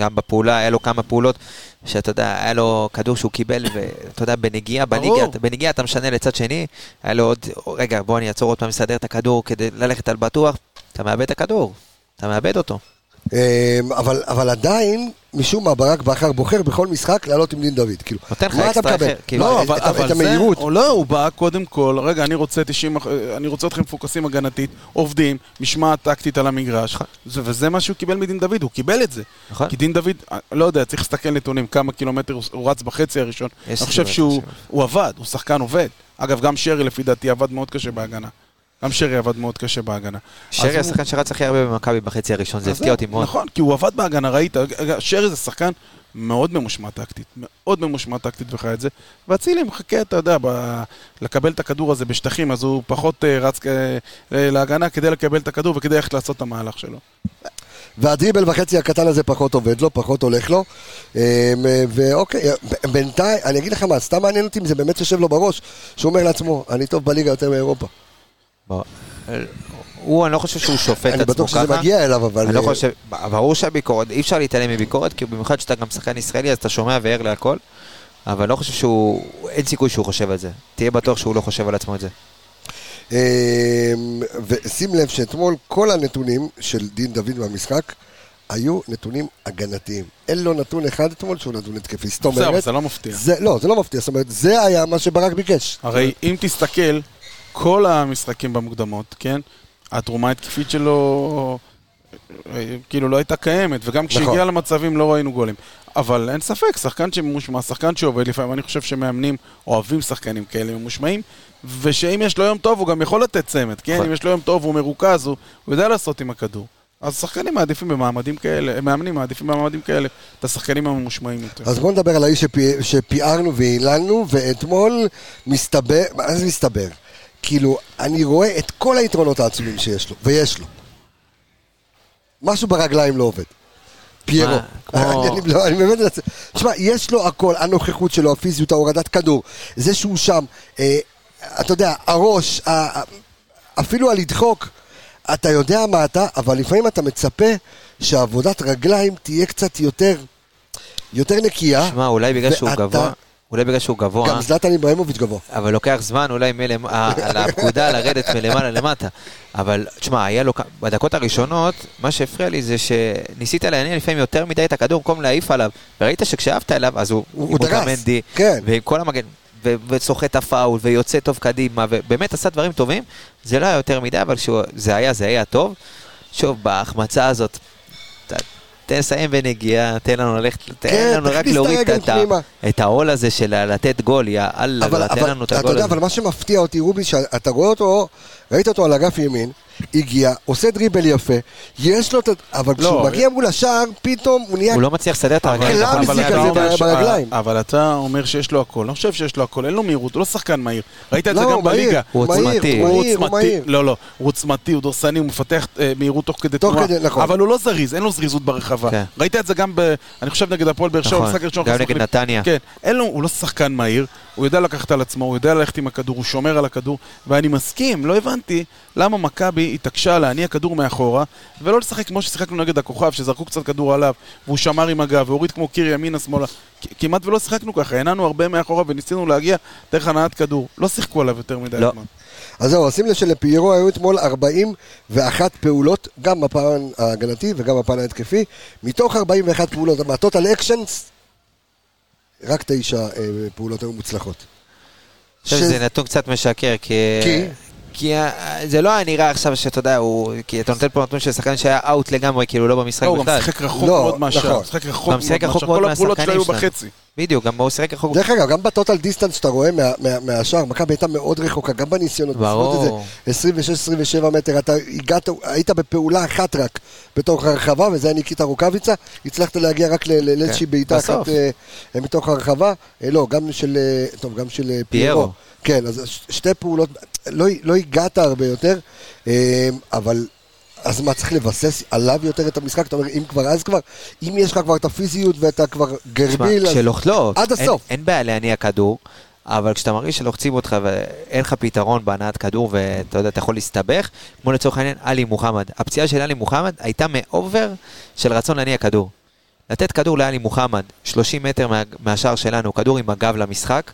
גם בפעולה, היה לו כמה פעולות, שאתה יודע, היה לו כדור שהוא קיבל, ואתה יודע, בנגיעה אתה- בנגיעה אתה משנה לצד שני, היה לו עוד, רגע, בוא אני אעצור עוד פעם, לסדר את הכדור כדי ללכת על בטוח, אתה מאבד את הכדור, אתה מאבד אותו. אמ, אבל, אבל עדיין, משום מה, ברק בכר בוחר בכל משחק לעלות עם דין דוד. כאילו, נותן לך מה אתה אקסטרה מקבל? אחר, כאילו. לא, את, אבל, את, אבל את זה, המהירות. או לא, הוא בא קודם כל, רגע, אני רוצה 90, אח- אני רוצה אתכם מפוקסים הגנתית, עובדים, משמעת טקטית על המגרש, זה, וזה מה שהוא קיבל מדין דוד, הוא קיבל את זה. נכון? כי דין דוד, אה, לא יודע, צריך להסתכל נתונים, כמה קילומטר הוא, הוא רץ בחצי הראשון. אני חושב שהוא עבד, הוא שחקן עובד. אגב, גם שרי לפי דעתי עבד מאוד קשה בהגנה. גם שרי עבד מאוד קשה בהגנה. שרי הוא- השחקן שרץ הכי הרבה במכבי בחצי הראשון, זה הפתיע אותי מאוד. נכון, כי הוא עבד בהגנה, ראית, שרי זה שחקן מאוד ממושמע טקטית, מאוד ממושמע טקטית וחי את זה, ואצילי מחכה, אתה יודע, ב... לקבל את הכדור הזה בשטחים, אז הוא פחות אה, רץ. אה, להגנה כדי לקבל את הכדור וכדי ללכת לעשות את המהלך שלו. והדריבל וחצי הקטן הזה פחות עובד לו, פחות הולך לו. אמ, ואוקיי, בינתיים, אני אגיד לך מה, סתם מעניין אותי אם זה באמת יושב לו בראש, שהוא אומר לעצמו, אני טוב בליגה יותר מאירופה. הוא, אני לא חושב שהוא שופט אני עצמו בטוח ככה. שזה מגיע אליו, אבל... אני לא אה, חושב, ברור שהביקורת, אי אפשר להתעלם מביקורת, כי במיוחד שאתה גם שחקן ישראלי, אז אתה שומע וער להכל, אבל אני לא חושב שהוא, אין סיכוי שהוא חושב על זה. תהיה בטוח שהוא לא חושב על עצמו את זה. אמ, ושים לב שאתמול כל הנתונים של דין דוד במשחק היו נתונים הגנתיים. אין לו נתון אחד אתמול שהוא נתון התקפי. זאת זהו, אומרת... זה לא מפתיע. לא, זה לא מפתיע, זאת אומרת, זה היה מה שברק ביקש. הרי אם תסתכל, כל המשחקים במוקדמות, כן? התרומה ההתקפית שלו אה, כאילו לא הייתה קיימת, וגם כשהגיע נכון. למצבים לא ראינו גולים. אבל אין ספק, שחקן שממושמע, שחקן שעובד, לפעמים אני חושב שמאמנים אוהבים שחקנים כאלה ממושמעים, ושאם יש לו יום טוב הוא גם יכול לתת צמד, כן? נכון. אם יש לו יום טוב והוא מרוכז, הוא, הוא יודע לעשות עם הכדור. אז שחקנים מעדיפים במעמדים כאלה, מאמנים מעדיפים במעמדים כאלה את השחקנים הממושמעים יותר. אז בואו נדבר על האיש שפי, שפיארנו והיללנו, ואתמול מסתבר, מה זה מסתבר? כאילו, אני רואה את כל היתרונות העצומים שיש לו, ויש לו. משהו ברגליים לא עובד. פיירו. אני, לא, אני באמת מנסה. תשמע, יש לו הכל, הנוכחות שלו, הפיזיות, ההורדת כדור, זה שהוא שם, אה, אתה יודע, הראש, אפילו הלדחוק, אתה יודע מה אתה, אבל לפעמים אתה מצפה שעבודת רגליים תהיה קצת יותר, יותר נקייה. שמע, אולי בגלל שהוא גבוה, אולי בגלל שהוא גבוה, גם זלטן איברהימוביץ' גבוה. אבל לוקח זמן אולי מלמ... על הפקודה לרדת מלמעלה למטה. אבל תשמע, היה לו, בדקות הראשונות, מה שהפריע לי זה שניסית לעניין לפעמים יותר מדי את הכדור במקום להעיף עליו, וראית שכשאהבת אליו, אז הוא, הוא דרס, כן. ועם כל המגן, וסוחט הפאול, ויוצא טוב קדימה, ובאמת עשה דברים טובים, זה לא היה יותר מדי, אבל כשזה היה, זה היה טוב. שוב, בהחמצה הזאת, תן לסיים בנגיעה, תן לנו ללכת, תן כן, לנו רק להוריד את העול הזה של לתת גול, יא אללה, אבל, תן לנו את אתה הגול יודע, הזה. אבל מה שמפתיע אותי, רובי, שאתה רואה אותו, ראית אותו על אגף ימין, הגיע, עושה דריבל יפה, יש לו את ה... אבל כשהוא לא, מגיע מול השער, פתאום הוא נהיה... הוא לא מצליח לסדר את הרגליים. נכון, אבל כזה ברגליים. אבל אתה אומר שיש לו הכל, אני לא חושב שיש לו הכל, אין לו מהירות, הוא לא שחקן מהיר. ראית את זה לא, גם בליגה. הוא עוצמתי. הוא עוצמתי, מהיר. לא, לא, הוא עוצמתי, הוא דורסני, הוא מפתח אה, מהירות תוך כדי תנועה, נכון. אבל הוא לא זריז, אין לו זריזות ברחבה. כן. ראית את זה גם, ב, אני חושב, נגד הפועל באר שבע, נכון, במשחק הראשון. גם נגד נתניה. כן, אין לו, הוא לא שחקן מהיר, הוא יודע לקחת על עצמו, הוא יודע ללכת עם הכדור, הוא שומר על הכדור, ואני מסכים, לא הבנתי למה מכבי התעקשה להניע כדור מאחורה, ולא לשחק כמו ששיחקנו נגד הכוכב, שזרקו קצת כדור עליו, והוא שמר עם הגב, והוריד כמו קיר ימינה שמאלה. כמעט ולא שיחקנו ככה, הנענו הרבה מאחורה וניסינו להגיע דרך הנעת כדור. לא שיחקו עליו יותר מדי לא. זמן. אז זהו, שים לב שלפיירו היו אתמול 41 פעולות, גם בפן ההגנתי וגם בפן ההתקפי. מתוך 41 פעולות, מהטוטל אקשנס, רק תשע אה, פעולות היו מוצלחות. אני חושב שזה נתון קצת משקר, כי... כי? כי אה, זה לא היה נראה עכשיו שאתה יודע, הוא... כי אתה נותן פה נתון של שחקן שהיה out לגמרי, כאילו לא במשחק לא, הוא גם בכלל. שיחק רחוק לא, מאוד מהשאר. נכון. שיחק רחוק מאוד מהשאר. מאוד כל הפעולות שלו היו מהשחקנים שלנו. בחצי. בדיוק, גם הוא שיחק רחוק. דרך אגב, גם ב total distance שאתה רואה מה- מה- מהשאר, מכבי הייתה מאוד רחוקה, גם בניסיונות. ברור. בסביבות איזה 26-27 מטר, אתה הגעת, היית בפעולה אחת רק בתוך הרחבה, וזה היה ניקיטה רוקאביצה, הצלחת להגיע רק לאיזושהי כן, בעיטה אחת. אה, אה, מתוך הרחבה, לא, גם של, טוב, גם של פיירו. כן, אז שתי פעולות, לא, לא הגעת הרבה יותר, אה, אבל... אז מה, צריך לבסס עליו יותר את המשחק? אתה אומר, אם כבר, אז כבר, אם יש לך כבר את הפיזיות ואתה כבר גרביל, אז... כשלוח... לא, עד אין- הסוף. אין בעיה להניע כדור, אבל כשאתה מרגיש שלוחצים אותך ואין לך פתרון בהנעת כדור ואתה יודע, אתה יכול להסתבך, כמו לצורך העניין עלי מוחמד. הפציעה של עלי מוחמד הייתה מאובר של רצון להניע כדור. לתת כדור לעלי מוחמד, 30 מטר מה, מהשער שלנו, כדור עם הגב למשחק,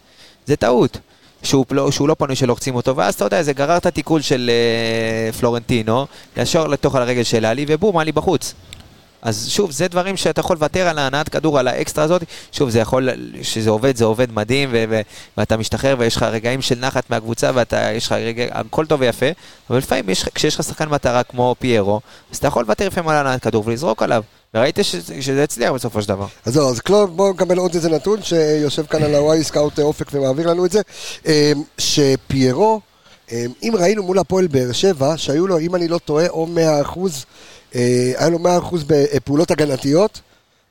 זה טעות. שהוא, לא, שהוא לא פנוי שלוחצים אותו, ואז אתה יודע, זה גרר את התיקול של אה, פלורנטינו, ישר לתוך על הרגל של עלי, ובום, עלי בחוץ. אז שוב, זה דברים שאתה יכול לוותר על ההנעת כדור, על האקסטרה הזאת. שוב, זה יכול, שזה עובד, זה עובד מדהים, ו- ו- ואתה משתחרר ויש לך רגעים של נחת מהקבוצה, ויש לך רגע, הכל טוב ויפה, אבל לפעמים יש, כשיש לך שחקן מטרה כמו פיירו, אז אתה יכול לוותר לפעמים על ההנעת כדור ולזרוק עליו. וראית שזה, שזה הצליח בסופו של דבר. אז זהו, אז קלוב, בואו נקבל עוד איזה נתון שיושב כאן על הוואי סקאוט אופק ומעביר לנו את זה, אה, שפיירו, אה, אם ראינו מול הפועל באר שבע, שהיו לו, אם אני לא טועה, או 100 אחוז, היה לו 100 אחוז בפעולות הגנתיות,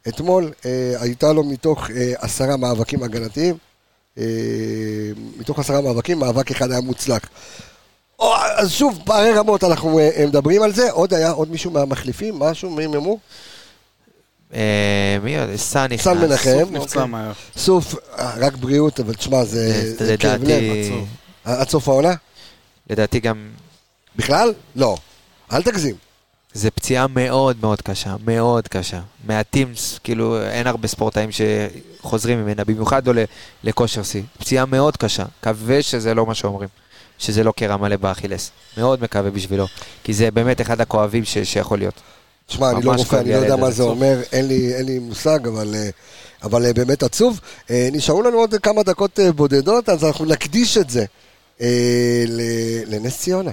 אתמול אה, הייתה לו מתוך אה, עשרה מאבקים הגנתיים, אה, מתוך עשרה מאבקים, מאבק אחד היה מוצלח. אז שוב, פערי רמות אנחנו אה, מדברים על זה, עוד היה עוד מישהו מהמחליפים, משהו, מי הם אמרו? אה, מי עוד? סאן נכנס. סן מנחם. סוף. נפצע מהר. סוף, אה, רק בריאות, אבל תשמע, זה אה, כאב לב. עד סוף העונה? לדעתי גם בכלל? לא. אל תגזים. זה פציעה מאוד מאוד קשה, מאוד קשה. מעטים, כאילו, אין הרבה ספורטאים שחוזרים ממנה, במיוחד לא לכושר שיא. פציעה מאוד קשה. מקווה שזה לא מה שאומרים. שזה לא קרע מלא באכילס. מאוד מקווה בשבילו. כי זה באמת אחד הכואבים ש- שיכול להיות. תשמע, אני לא רופא, אני לא יודע מה זה. אומר, אין לי, אין לי מושג, אבל, אה, אבל אה, באמת עצוב. אה, נשארו לנו עוד כמה דקות בודדות, אז אנחנו נקדיש את זה לנס ציונה.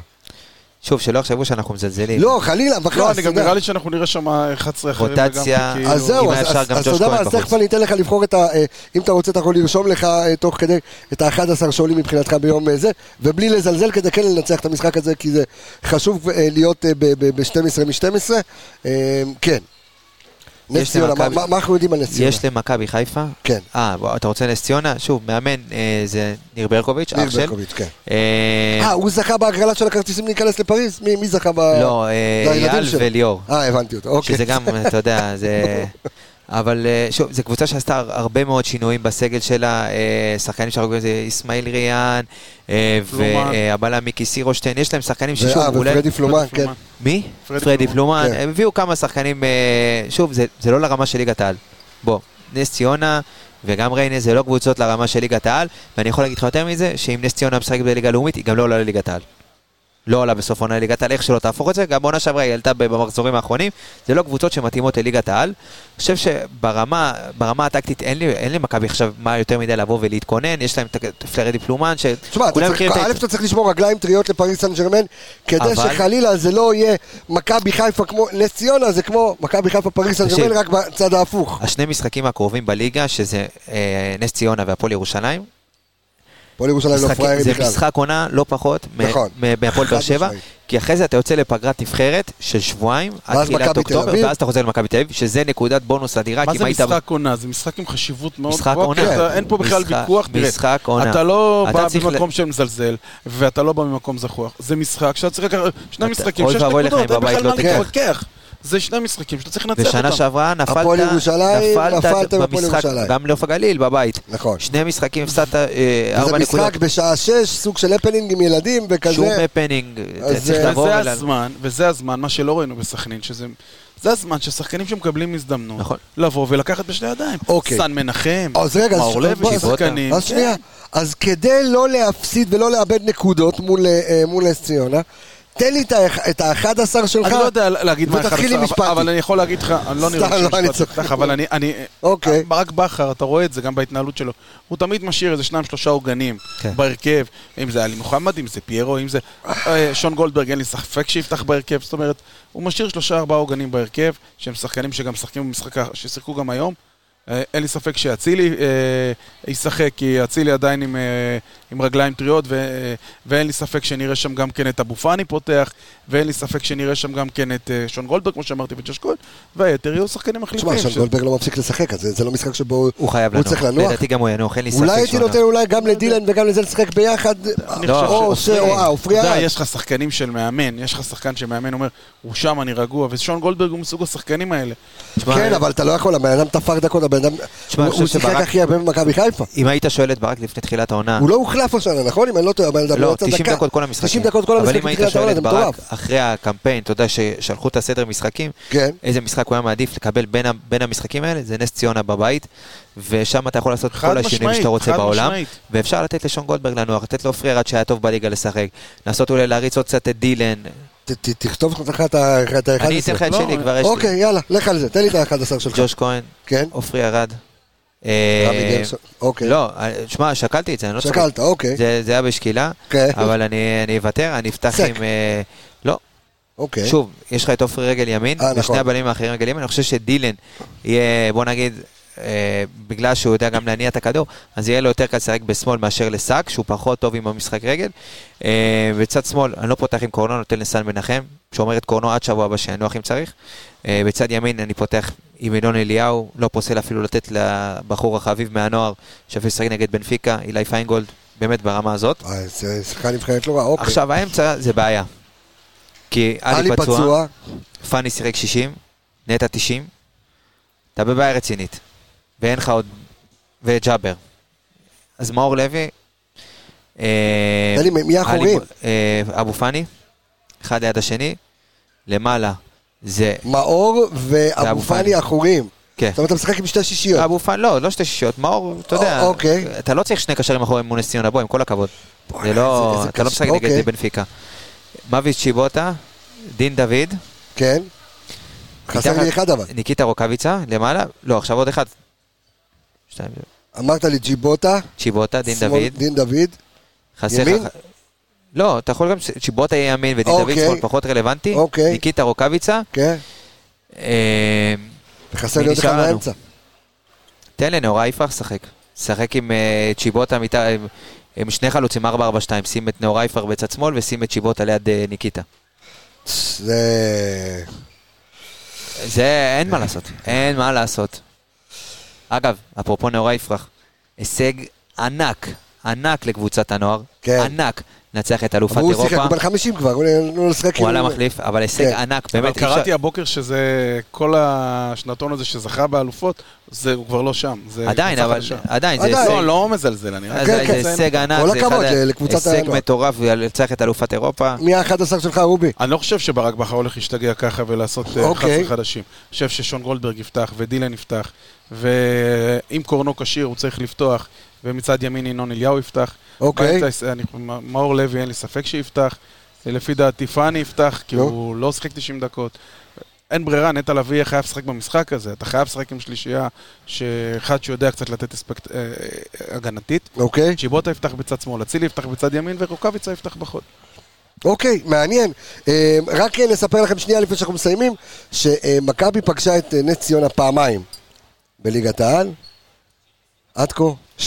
שוב, שלא יחשבו שאנחנו מזלזלים. לא, חלילה, בכלל, לא, אני גם. נראה לי שאנחנו נראה שם 11 אחרים. רוטציה. כאילו- אז זהו, אם אז היה אפשר אז- גם אז אתה יודע מה, אז תכף. אני אתן לך לבחור את ה... אה, אם אתה רוצה, אתה יכול לרשום לך אה, תוך כדי את ה-11 שעולים מבחינתך ביום אה, זה, ובלי לזלזל כדי כן לנצח את המשחק הזה, כי זה חשוב להיות ב-12 מ-12. כן. נס ציונה, למכבי- מה- מה אנחנו יודעים על נס ציונה? יש למכבי חיפה? כן. אה, אתה רוצה נס ציונה? שוב, מאמן אה, זה ניר ברקוביץ', ניר אח של. ברקוביץ', כן. אה, אה, הוא זכה בהגרלה של הכרטיסים להיכנס לפריז? מי מי זכה ב... לא, אה, אייל שלו. וליאור. אה, הבנתי אותו, אוקיי. שזה גם, אתה יודע, זה... אבל אה, שוב, זו קבוצה שעשתה הרבה מאוד שינויים בסגל שלה, אה, שחקנים שאנחנו קוראים לזה אסמאעיל ריאן, אה. והבלם מיקי סירושטיין, יש להם שחקנים ששוב, אה, אולי... ופרדי פלומן, כן. מי? פרדי פרדי פלומן. כן. הם הביאו כמה שחקנים, שוב, זה, זה לא לרמה של ליגת העל. בוא, נס ציונה וגם ריינה זה לא קבוצות לרמה של ליגת העל, ואני יכול להגיד לך יותר מזה, שאם נס ציונה משחקת בליגה לאומית, היא גם לא עולה לליגת העל. לא עולה בסוף עונה לליגת העל, איך שלא תהפוך את זה, גם בעונה שעברה היא עלתה במחזורים האחרונים, זה לא קבוצות שמתאימות לליגת העל. אני חושב שברמה ברמה הטקטית אין לי, אין לי מכבי עכשיו מה יותר מדי לבוא ולהתכונן, יש להם את פלרדי פלומן, שכולם מכירים את א', ה... אתה צריך לשמור רגליים טריות לפריס סן ג'רמן, כדי אבל- שחלילה זה לא יהיה מכבי חיפה כמו נס ציונה, זה כמו מכבי חיפה פריס סן. ג'רמן, רק בצד ההפוך. השני משחקים הקרובים בליגה, שזה אה, נס ציונה והפועל ירושלים, הפועל ירושלים לא פראיירים זה בכלל. משחק עונה לא פחות נכון. מהפועל באר שבע. כי אחרי זה אתה יוצא לפגרת נבחרת של שבועיים, עד תחילת אוקטובר. ואז אתה חוזר למכבי תל אביב, שזה נקודת בונוס אדירה, מה זה. משחק עונה? זה משחק עם חשיבות מאוד גבוהה, אין פה בכלל ויכוח. משחק עונה. אתה לא בא במקום של מזלזל, ואתה לא בא ממקום זחוח. זה משחק שאתה צריך לקחת, שני משחקים, שש נקודות, אין בכלל לא מה תיקח. להתווכח. זה שני משחקים שאתה צריך לנצח אותם. שעברה נפלת, הפועל ירושלים, נפלת נפלתם הפועל במשחק, ירושלים. גם נוף הגליל בבית. נכון. שני משחקים הפסדת אה, וזה ארבע נקודות. משחק בשעה שש, סוג של הפנינג עם ילדים שום וכזה. הפנינג, אז, צריך אה, לבוא וזה. הזמן, וזה הזמן, מה שלא ראינו בסכנין, שזה... זה הזמן ששחקנים שמקבלים הזדמנות, נכון. לבוא ולקחת בשני ידיים. אוקיי. סאן מנחם, אז רגע, אז מאור לוי, שחקנים. אז שנייה, אז כדי לא להפסיד ולא לאבד נקודות מול אה, מול נס ציונה, תן לי את ה- את ה-11 שלך. אני לא יודע להגיד מה ותתחיל עם 11, משפטי. אבל אני יכול להגיד לך, אני לא נראה לי לא, שמשפט צוחק. יפתח, אבל אני, אוקיי. ברק בכר, אתה רואה את זה גם בהתנהלות שלו, הוא תמיד משאיר איזה שניים שלושה עוגנים כן. בהרכב, אם זה עלי מוחמד, אם זה פיירו, אם זה אה, שון גולדברג, אין לי ספק שיפתח בהרכב, זאת אומרת, הוא משאיר שלושה ארבעה עוגנים בהרכב, שהם שחקנים שגם משחקים במשחק, ששיחקו גם היום. אה, אין לי ספק שאצילי אה, ישחק, כי אצילי עדיין עם, אה, עם רגליים טריות, ו, ואין לי ספק שנראה שם גם כן את אבו פאני פותח, ואין לי ספק שנראה שם גם כן את אה, שון גולדברג, כמו שאמרתי, וג'וש כהן, והיתר יהיו שחקנים מחליפים. תשמע, שון ש- גולדברג לא מפסיק לשחק, אז זה- זה לא משחק שבו הוא חייב הוא לנוח. צריך לנוח. לדעתי גם הוא ינוח, אין לי ספק אולי הייתי נותן. אולי גם לדילן וגם לזה לשחק ביחד, לא, או ש- ש... או אה, עופרי. יש לך שחקנים של מאמן, יש לך שחקן שמאמן אומר, הוא שם, אני רגוע, ושון גולדברג הוא מסוג השחקנים האלה. כן, אבל אתה לא יכול, הבן אדם תפר דקות, הבן אדם... הוא שיחק הכי הרבה במכבי חיפה. אם היית שואל את ברק לפני תחילת העונה, הוא לא הוחלף השנה, נכון? אם אני לא טועה, הבן אדם לא, יצא 90 דקה. דקות כל המשחקים. 90 דקות כל אבל המשחקים אם היית שואל את ברק. אחרי הקמפיין, אתה יודע ששלחו את הסדר משחקים, כן. איזה משחק הוא היה מעדיף לקבל בין, המשחקים האלה, זה נס ציונה בבית, ושם אתה יכול לעשות כל השינויים שאתה רוצה בעולם. ואפשר לתת לשון גולדברג לנוח, לתת לעופרי ארד שהיה טוב בליגה לשחק, לנסות אולי להריץ עוד קצת את דילן, תכתוב לך את ה- את ה-11. אני אתן לך את לא, שלי, כבר יש לי, אוקיי, יאללה, לך על זה, תן לי את ה-11 שלך. ג'וש כהן, כן? עופרי ארד. רמי אה, גרשון, אוקיי. לא, אה, שמע, שקלתי את זה, אני לא צוחק. שקלת, אוקיי. זה זה היה בשקילה, כן. אבל אני אני אוותר, אני אפתח. עם... אה, לא, אוקיי. שוב, יש לך את עופרי רגל ימין, נכון. ושני הבלמים האחרים רגל ימין, אני חושב שדילן יהיה, בוא נגיד, אה, בגלל שהוא יודע גם להניע את הכדור, אז יהיה לו יותר קל לשחק בשמאל מאשר לשק, שהוא פחות טוב עם המשחק רגל. אה, בצד שמאל, אני לא פותח עם קורנו, נותן לסן מנחם, שומר את קורנו עד שבוע הבא שינוח אם צריך. אה, בצד ימין אני פותח עם ינון אליהו, לא פוסל אפילו לתת לבחור החביב מהנוער, שאפילו לשחק נגד בנפיקה, אילי פיינגולד, באמת ברמה הזאת. אה, זה שחקן נבחרת לא רע, אוקיי. עכשיו, האמצע זה בעיה. כי עלי פצוע, פאני שיחק 60, נטע 90, אתה בבעיה רצינית. ואין לך עוד... וג'אבר. אז מאור לוי... אה, תן לי, מי האחורים? אה, אבו פאני, אחד ליד השני, למעלה זה... מאור ואבו פאני. אחורים. כן. זאת אומרת, אתה משחק עם שתי שישיות. אבו פאני, לא, לא שתי שישיות, מאור, אתה יודע, או- אוקיי. אתה לא צריך שני קשרים אחורים מול נס ציונה, בוא, עם כל הכבוד. זה לא, אתה לא. משחק אוקיי. נגד בנפיקה. מביס צ'יבוטה, דין דוד, כן. חסר לי אחד אבל. ניקיטה רוקאביצה, למעלה, לא, עכשיו עוד אחד. אמרת לי ג'יבוטה. צ'יבוטה, דין דוד, דין דוד. חסר? לך... לא, אתה יכול גם צ'יבוטה יהיה ימין ודין דוד אוקיי. שמאל פחות רלוונטי. אוקיי. ניקיטה רוקאביצה. כן. אה, לי עוד אחד? מהאמצע. תן לנאורה יפרח לשחק. שחק עם אה, צ'יבוטה, עם- שני חלוצים 4-4-2, שים את נאורה יפרח בצד שמאל ושים את צ'יבוטה ליד אה, ניקיטה. זה... זה אין מה לעשות, אין מה לעשות. אגב, אפרופו נאורה יפרח, הישג ענק, ענק לקבוצת הנוער, כן. ענק, לנצח את אלופת אבל הוא שיחק, אירופה. הוא בן 50 כבר, הוא לא לשחק הוא עלה מחליף, אבל הישג כן. ענק, אבל באמת, אפשר- קראתי הבוקר שזה, כל השנתון הזה שזכה באלופות, זה הוא כבר לא שם. זה עדיין, אבל. עדיין, זה עדיין. הישג. לא, לא מזלזל, אני רק... אז כן, זה כן. הישג ענק, כל זה הכבוד לקבוצת הישג. מטורף, לנצח את אלופת אירופה. מי ה-11 שלך, רובי? אני לא חושב שברק בכר הולך להשתגע ככה ולעשות אה, אוקיי. 11 חדשים. אני חושב ששון גולדברג יפתח ודילן יפתח, ואם קורנו כשיר הוא צריך לפתוח, ומצד ימין ינון אליהו יפתח. אוקיי. באמצע, אני- מאור לוי אין לי ספק שיפתח. לפי דעתי פאני יפתח, כי נו. הוא לא שיחק 90 דקות. אין ברירה, נטע לביא חייב לשחק במשחק הזה. אתה חייב לשחק עם שלישייה, שאחד שיודע קצת לתת אספקט אה, אה, הגנתית. אוקיי. צ'יבוטה יפתח בצד שמאל, אצילי יפתח בצד ימין, ורוקאביצה יפתח בחוד. אוקיי, מעניין. אה, רק אה, נספר לכם שנייה לפני שאנחנו מסיימים, שמכבי פגשה את אה, נס ציונה פעמיים בליגת העל, עד כה 7-0.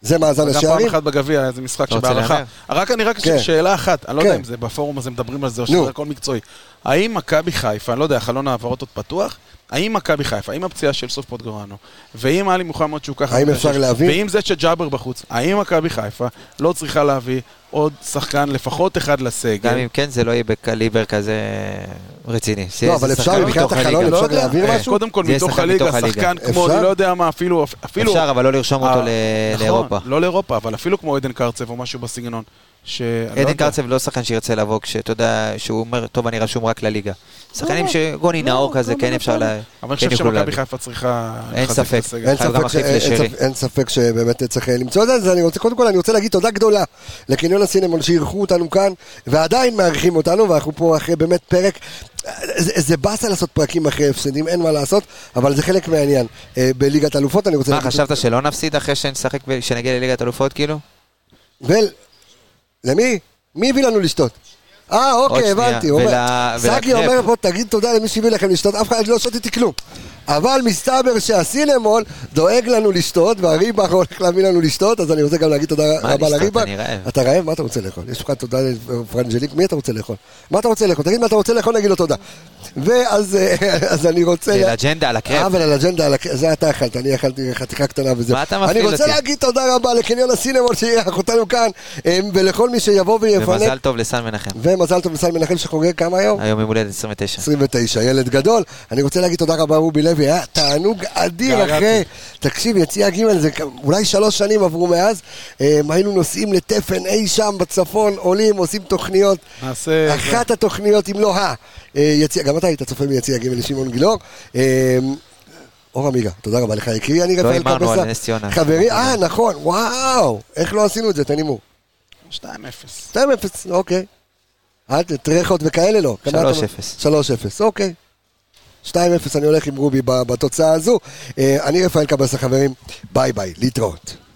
זה מאזן גם פעם השערים. אחת בגביע היה איזה משחק שבהערכה. רק אני רק כן. שאלה אחת, אני לא כן. יודע אם זה בפורום הזה מדברים על זה או. שזה הכל מקצועי. האם מכבי חיפה, אני לא יודע, חלון העברות עוד פתוח, האם מכבי חיפה, האם הפציעה של סוף פוטגורנו, ואם עלי מוחמד שהוא ככה... האם אפשר להביא? ואם זה שג'אבר בחוץ, האם מכבי חיפה לא צריכה להביא עוד שחקן, לפחות אחד לסגל? גם אם כן, זה לא יהיה בקליבר כזה רציני. לא, אבל אפשר מבחינת החלון. לא אפשר להעביר אה, משהו? קודם כל מתוך הליגה. שחקן כמו? אני לא יודע מה, אפילו... אפילו אפשר, אבל לא לרשום אותו אה, ל- נכון, לאירופה. לא לאירופה, אבל אפילו כמו עדן קרצב או משהו בסגנון. ש- אני לא עדן. קרצב לא שחקן שירצה לבוא כשאתה יודע שהוא אומר, טוב, אני רשום רק לליגה. שחקנים לא, שגוני לא, נאור כזה, לא, כן לא, אפשר. לה... אבל אני כן חושב יוכלו שמכבי. חיפה צריכה אין ספק. אין ספק, שבאמת צריך אה, למצוא את זה, אני קודם כל אני רוצה להגיד תודה גדולה לקניון הסינמון שאירחו אותנו כאן, ועדיין מארחים אותנו, ואנחנו פה אחרי באמת פרק, זה, זה באסה לעשות פרקים אחרי הפסדים, אין מה לעשות, אבל זה חלק מהעניין. אה, בליגת אלופות אני רוצה... מה, חשבת שלא נפסיד אחרי שנשחק, שנגיע לליגת אלופות, כאילו? למי? מי הביא לנו לשתות? אה, אוקיי. הבנתי. סגי. אומר פה, תגיד תודה למי שהביא לכם לשתות, אף אחד לא שתיתי כלום. אבל מסתבר שהסינמול דואג לנו לשתות, והריבח הולך להביא לנו לשתות, אז אני רוצה גם להגיד תודה רבה? לריבח. אני רעב. אתה רעב? מה אתה רוצה לאכול? יש לך תודה לפרנג'ליק, מי אתה רוצה לאכול? מה אתה רוצה לאכול? תגיד מה אתה רוצה לאכול, נגיד לו תודה. ואז אז אני רוצה... של אג'נדה על הקרפ. אה, אבל על אג'נדה, על הקרפ, זה אתה אכלת, אני אכלתי חתיכה קטנה וזה. מה אתה מפעיל אני רוצה אותי? להגיד תודה רבה לקניון הסינמול שאירח אותנו כאן, אה, ולכל מי שיבוא ויפנק. ומזל טוב לסן מנחם. ומזל טוב לסל מנחם שחוגג כמה היום? היום יום הולדת 29. 29, ילד גדול. אני רוצה להגיד תודה רבה רובי לוי, היה תענוג אדיר. אחרי, תקשיב, יציאה ג' זה אולי שלוש שנים עברו מאז, אה, היינו נוסעים לתפן אי שם בצפון, עולים, עושים תוכניות, נעשה... אחת התוכניות, אם לא ה, אה, יציאה, גם אתה היית צופה מיציאה ג' לשמעון גילאור. אה, אור עמיגה, תודה רבה לך יקרי, אני לא רפאל הימרנו קבסה. על נס ציונה. חברי, אה נכון, וואו, איך לא עשינו את זה, תן הימור. 2-0. 2-0, אוקיי. עד טרחות וכאלה לא. כמה אתה- 3-0. 3-0, אוקיי. 2-0 אני הולך עם רובי בתוצאה הזו. אה, אני רפאל קבסה חברים, ביי ביי, להתראות.